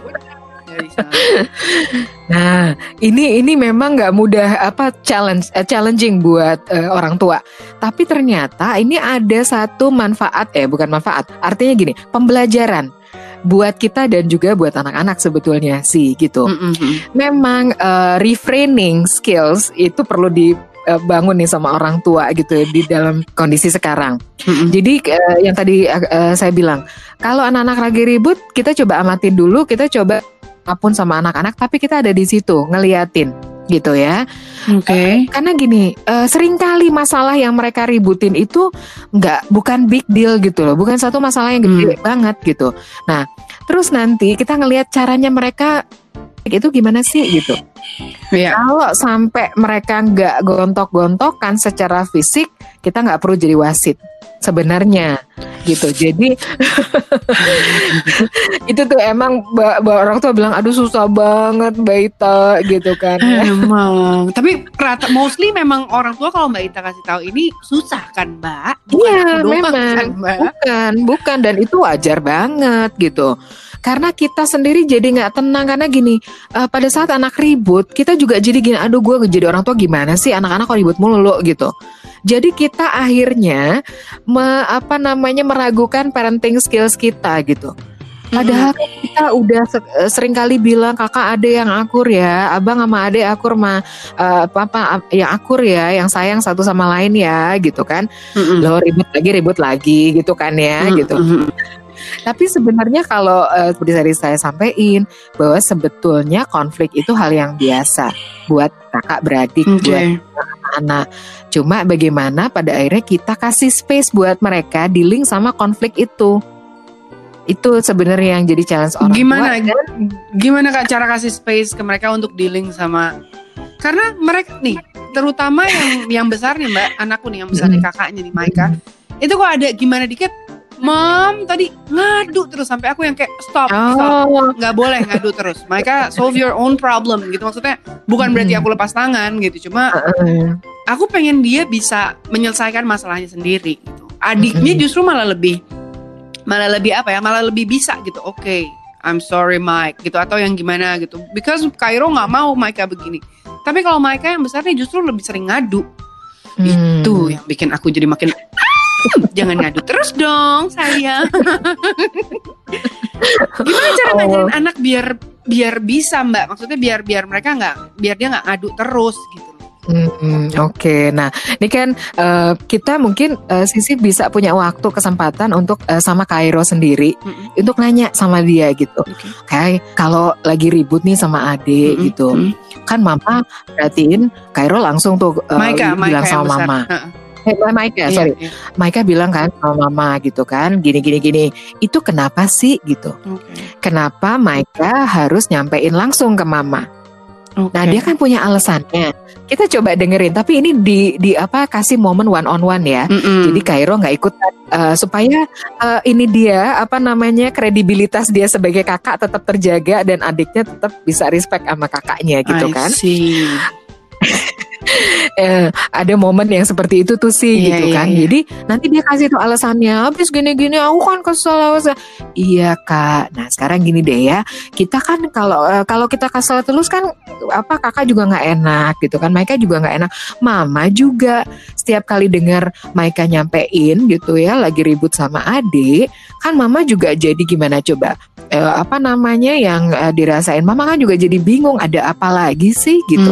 Speaker 3: Nah, ini ini memang nggak mudah apa challenge uh, challenging buat uh, orang tua. Tapi ternyata ini ada satu manfaat eh bukan manfaat. Artinya gini, pembelajaran buat kita dan juga buat anak-anak sebetulnya sih gitu. Mm -hmm. Memang uh, refraining skills itu perlu dibangun nih sama orang tua gitu ya, di dalam kondisi sekarang. Mm-hmm. Jadi uh, yang tadi uh, saya bilang, kalau anak-anak lagi ribut, kita coba amatin dulu, kita coba apa pun sama anak-anak, tapi kita ada di situ ngeliatin gitu ya.
Speaker 2: Oke. Okay. Uh,
Speaker 3: karena gini, uh, sering kali masalah yang mereka ributin itu nggak bukan big deal gitu loh, bukan satu masalah yang gede hmm. banget gitu. Nah, terus nanti kita ngelihat caranya mereka itu gimana sih gitu. Yeah. Kalau sampai mereka nggak gontok-gontokan secara fisik, kita nggak perlu jadi wasit sebenarnya gitu. Jadi itu tuh emang orang tua bilang aduh susah banget Mbak Ita gitu kan
Speaker 2: Emang. Tapi rata mostly memang orang tua kalau Mbak Ita kasih tahu ini susah kan Mbak? Bukan
Speaker 3: Iya memang.
Speaker 2: kan, Mbak?
Speaker 3: bukan bukan. Dan itu wajar banget gitu. Karena kita sendiri jadi nggak tenang. Karena gini eh, pada saat anak ribut kita juga jadi gini aduh gue jadi orang tua gimana sih? Anak-anak kok ribut mulu lo gitu jadi kita akhirnya me- apa namanya meragukan parenting skills kita gitu Padahal kan kita udah eh, sering kali bilang kakak ada yang akur ya, abang sama adek akur mah eh, papa yang akur ya, yang sayang satu sama lain ya, gitu kan.
Speaker 2: Mm-mm.
Speaker 3: Lo ribut lagi ribut lagi gitu kan ya,
Speaker 2: Mm,
Speaker 3: gitu.
Speaker 2: mm, mm.
Speaker 3: Tapi sebenarnya kalau seperti tadi saya sampaikan bahwa sebetulnya konflik itu hal yang biasa buat kakak beradik,
Speaker 2: Oke.
Speaker 3: buat anak. Cuma bagaimana pada akhirnya kita kasih space buat mereka dealing sama konflik itu. Itu sebenarnya yang jadi challenge orang
Speaker 2: Gimana
Speaker 3: tua.
Speaker 2: gimana Kak cara kasih space ke mereka untuk dealing sama karena mereka nih terutama yang yang besar nih Mbak, anakku nih yang besar nih kakaknya nih Maika. Itu kok ada gimana dikit Mom tadi ngadu terus sampai aku yang kayak stop, stop.
Speaker 3: Oh,
Speaker 2: nggak boleh ngadu terus. Mereka solve your own problem gitu maksudnya. Bukan berarti
Speaker 3: Hmm.
Speaker 2: aku lepas tangan gitu. Cuma
Speaker 3: eh,
Speaker 2: aku pengen dia bisa menyelesaikan masalahnya sendiri. Gitu. Adiknya
Speaker 3: Mm-mm.
Speaker 2: justru malah lebih malah lebih apa ya? Malah lebih bisa gitu. Oke, I'm sorry Mike gitu atau yang gimana gitu. Because Cairo nggak mau Mike begini. Tapi kalau Mike yang besar nih justru lebih sering ngadu.
Speaker 3: hmm.
Speaker 2: Itu yang bikin aku jadi makin Jangan ngadu terus dong, sayang. Gimana cara
Speaker 3: Oh.
Speaker 2: ngajarin anak biar biar bisa, Mbak? Maksudnya biar biar mereka nggak biar dia nggak ngadu terus gitu.
Speaker 3: Hmm, Oke, nah ini kan eh, kita mungkin eh, Sisi bisa punya waktu kesempatan untuk eh, sama Kairo sendiri
Speaker 2: Mm-mm.
Speaker 3: untuk nanya sama dia gitu.
Speaker 2: Oke.
Speaker 3: Kayak kalau lagi ribut nih sama adik
Speaker 2: Mm-mm.
Speaker 3: gitu,
Speaker 2: Mm.
Speaker 3: kan mama perhatiin Kairo langsung tuh eh,
Speaker 2: Maika, Maika
Speaker 3: bilang
Speaker 2: yang
Speaker 3: sama mama.
Speaker 2: Heeh.
Speaker 3: Eh, Maika,
Speaker 2: Iya,
Speaker 3: sorry,
Speaker 2: iya.
Speaker 3: Maika bilang kan sama mama gitu kan, gini gini gini. Itu kenapa sih gitu?
Speaker 2: Oke.
Speaker 3: Kenapa Maika harus nyampein langsung ke mama?
Speaker 2: Oke.
Speaker 3: Nah dia kan punya alasannya. Kita coba dengerin, tapi ini di di apa kasih momen one on one ya.
Speaker 2: Mm-mm.
Speaker 3: Jadi Kairo nggak ikut eh, supaya eh, ini dia apa namanya kredibilitas dia sebagai kakak tetap terjaga dan adiknya tetap bisa respect sama kakaknya gitu
Speaker 2: I
Speaker 3: kan.
Speaker 2: see.
Speaker 3: Eh, ada momen yang seperti itu tuh sih
Speaker 2: Iya,
Speaker 3: gitu
Speaker 2: iya,
Speaker 3: kan.
Speaker 2: iya.
Speaker 3: Jadi nanti dia kasih tuh alasannya habis gini-gini aku kan kesel. kesel." Iya kak. Nah sekarang gini deh ya. Kita kan kalau eh, kalau kita kesel terus kan apa kakak juga nggak enak gitu kan. Maika juga nggak enak. Mama juga setiap kali dengar Maika nyampein gitu ya lagi ribut sama adik kan mama juga jadi gimana coba Eh, apa namanya yang eh, dirasain mama kan juga jadi bingung ada apa lagi sih gitu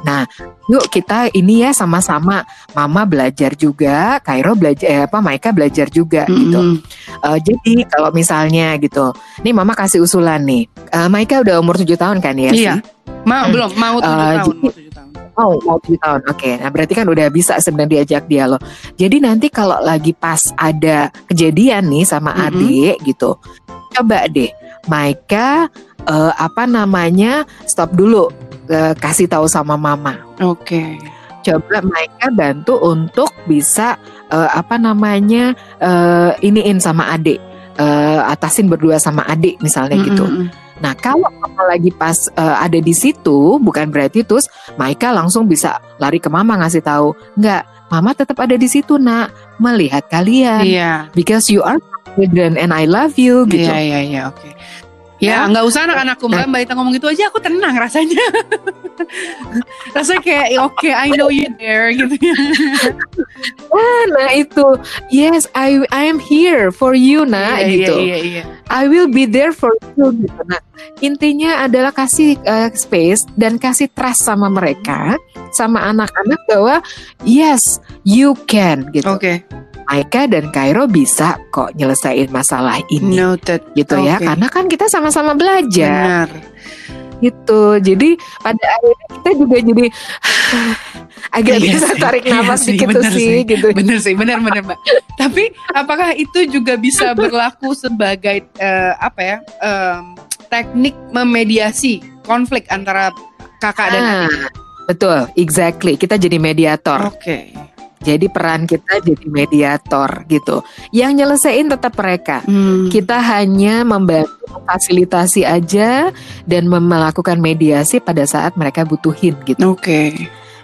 Speaker 2: Mm.
Speaker 3: yuk kita ini ya sama-sama mama belajar juga Kairo belajar eh, apa Maika belajar juga gitu
Speaker 2: Mm-mm.
Speaker 3: Eh, jadi kalau misalnya gitu nih mama kasih usulan nih Eh, Maika udah umur 7 tahun kan ya
Speaker 2: Iya.
Speaker 3: sih?
Speaker 2: Ma,
Speaker 3: Hmm.
Speaker 2: belum mau tujuh
Speaker 3: Eh,
Speaker 2: tahun,
Speaker 3: jadi-
Speaker 2: mau tujuh tahun.
Speaker 3: Oh, mau 7 tahun. Oke. Nah, berarti kan udah bisa sebenarnya diajak dialog. Jadi nanti kalau lagi pas ada kejadian nih sama
Speaker 2: Mhm.
Speaker 3: adik gitu. Coba deh Maika eh, apa namanya? Stop dulu. Eh, kasih tahu sama mama.
Speaker 2: Oke.
Speaker 3: coba Maika bantu untuk bisa eh, apa namanya eh, iniin sama adik eh, atasin berdua sama adik misalnya gitu.
Speaker 2: Mm-mm.
Speaker 3: Nah kalau mama lagi pas eh, ada di situ bukan berarti terus Maika langsung bisa lari ke mama ngasih tahu nggak mama tetap ada di situ nak melihat kalian
Speaker 2: Iya.
Speaker 3: because you are children and I love you gitu.
Speaker 2: Iya iya iya oke. Ya
Speaker 3: Ya.
Speaker 2: nggak usah anak-anakku mbak mbak Ita ngomong gitu aja aku tenang rasanya. rasanya kayak oke I know you there gitu ya.
Speaker 3: Ah, Nah itu yes I I am here for you nak
Speaker 2: Iya,
Speaker 3: gitu.
Speaker 2: Iya iya iya.
Speaker 3: I will be there for you gitu. Nah, intinya adalah kasih uh, space dan kasih trust sama mereka, sama anak-anak bahwa yes, you can gitu.
Speaker 2: Oke.
Speaker 3: Aika dan Kairo bisa kok nyelesain masalah ini
Speaker 2: Noted.
Speaker 3: gitu ya.
Speaker 2: Oke.
Speaker 3: Karena kan kita sama-sama belajar
Speaker 2: Benar.
Speaker 3: gitu. Jadi pada akhirnya kita juga jadi agak
Speaker 2: Iya
Speaker 3: bisa
Speaker 2: sih,
Speaker 3: tarik
Speaker 2: iya
Speaker 3: nafas
Speaker 2: sih,
Speaker 3: dikit tuh
Speaker 2: bener
Speaker 3: sih
Speaker 2: sih.
Speaker 3: gitu.
Speaker 2: Bener sih, bener bener mbak. Tapi apakah itu juga bisa berlaku sebagai eh, apa ya em, teknik memediasi konflik antara kakak dan adik?
Speaker 3: Ah, betul, exactly. Kita jadi mediator.
Speaker 2: Oke.
Speaker 3: Jadi peran kita jadi mediator gitu. Yang nyelesain tetap mereka.
Speaker 2: Hmm.
Speaker 3: Kita hanya membantu fasilitasi aja dan melakukan mediasi pada saat mereka butuhin gitu.
Speaker 2: Oke.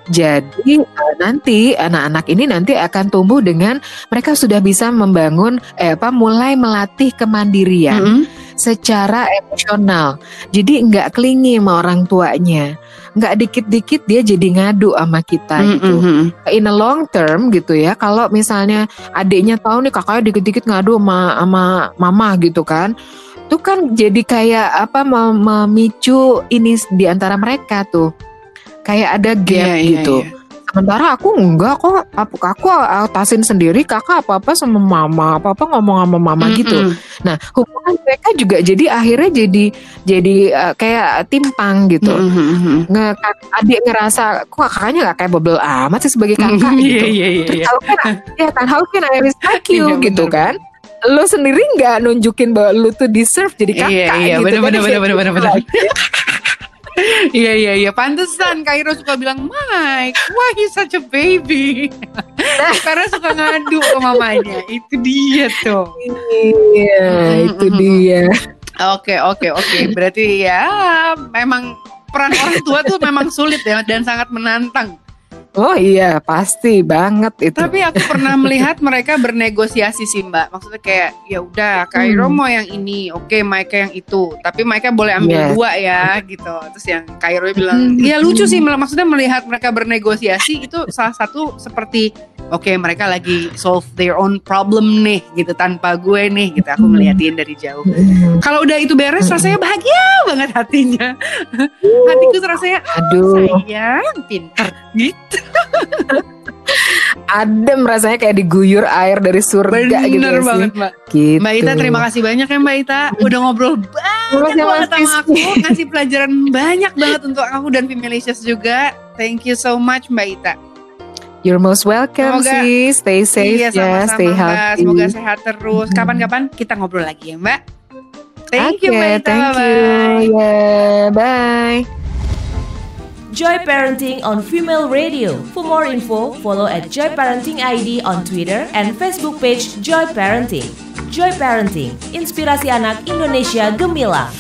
Speaker 3: Jadi eh, nanti anak-anak ini nanti akan tumbuh dengan mereka sudah bisa membangun eh apa mulai melatih kemandirian
Speaker 2: Mm-mm.
Speaker 3: secara emosional. Jadi nggak kelingi sama orang tuanya. Nggak dikit-dikit dia jadi ngadu sama kita gitu.
Speaker 2: Mm-mm.
Speaker 3: In a long term gitu ya. Kalau misalnya adiknya tahu nih kakaknya dikit-dikit ngadu sama sama mama gitu kan. Itu kan jadi kayak apa mem- memicu ini di antara mereka tuh. Kayak ada gap
Speaker 2: Iya, iya,
Speaker 3: gitu.
Speaker 2: iya.
Speaker 3: Sementara aku enggak kok, aku, aku atasin sendiri, kakak apa-apa sama mama, apa-apa ngomong sama mama gitu.
Speaker 2: Mm-mm.
Speaker 3: Nah, hubungan mereka juga jadi akhirnya jadi jadi eh, kayak timpang gitu.
Speaker 2: Mm-mm.
Speaker 3: Nge, kak- adik ngerasa kok kakaknya nggak kayak bebel amat sih sebagai kakak gitu.
Speaker 2: iya, iya,
Speaker 3: Terus
Speaker 2: iya.
Speaker 3: how can I- ya kan how can I respect you
Speaker 2: Iya,
Speaker 3: gitu
Speaker 2: bener,
Speaker 3: kan? Lo sendiri nggak nunjukin bahwa lu tuh deserve jadi kakak
Speaker 2: Iya, iya,
Speaker 3: gitu
Speaker 2: bener,
Speaker 3: kan?
Speaker 2: bener, bener, bener, bener, bener. Iya iya iya. Pantesan Kairo suka bilang Mike why you such a baby? Karena suka ngadu ke mamanya. Itu dia tuh.
Speaker 3: Iya, itu dia.
Speaker 2: oke oke oke. Berarti ya memang peran orang tua tuh memang sulit ya dan sangat menantang
Speaker 3: Oh iya, pasti banget itu.
Speaker 2: tapi aku pernah melihat mereka bernegosiasi sih mbak maksudnya kayak ya udah Kairo
Speaker 3: Hmm.
Speaker 2: mau yang ini oke Mike yang itu tapi Mike boleh ambil
Speaker 3: Yes.
Speaker 2: dua ya gitu terus yang Kairo bilang
Speaker 3: Hmm.
Speaker 2: ya lucu sih maksudnya melihat mereka bernegosiasi itu salah satu seperti oke mereka lagi solve their own problem nih gitu tanpa gue nih gitu aku ngeliatin dari jauh
Speaker 3: Mm.
Speaker 2: kalau udah itu beres
Speaker 3: Hmm.
Speaker 2: rasanya bahagia banget hatinya hatiku tuh rasanya
Speaker 3: Aduh,
Speaker 2: sayang pinter gitu
Speaker 3: adem rasanya kayak diguyur air dari surga gitu
Speaker 2: bener
Speaker 3: ya sih.
Speaker 2: banget mbak
Speaker 3: Gitu.
Speaker 2: Mbak Ita terima kasih banyak ya Mbak Ita udah ngobrol banyak banget
Speaker 3: kasih,
Speaker 2: sama aku ngasih pelajaran banyak banget untuk aku dan Femalicious juga thank you so much Mbak Ita
Speaker 3: You're most welcome
Speaker 2: Semoga-
Speaker 3: sih. Stay safe
Speaker 2: iya
Speaker 3: ya,
Speaker 2: sama-sama
Speaker 3: stay
Speaker 2: Mbak
Speaker 3: healthy.
Speaker 2: semoga sehat terus kapan-kapan kita ngobrol lagi ya Mbak thank you
Speaker 3: Oke,
Speaker 2: Mbak Ita
Speaker 3: thank you.
Speaker 2: bye-bye.
Speaker 3: Yeah, bye.
Speaker 1: Joy Parenting on Female Radio. For more info, follow at Joy Parenting ID on Twitter and Facebook page Joy Parenting. Joy Parenting, inspirasi anak Indonesia gemilang.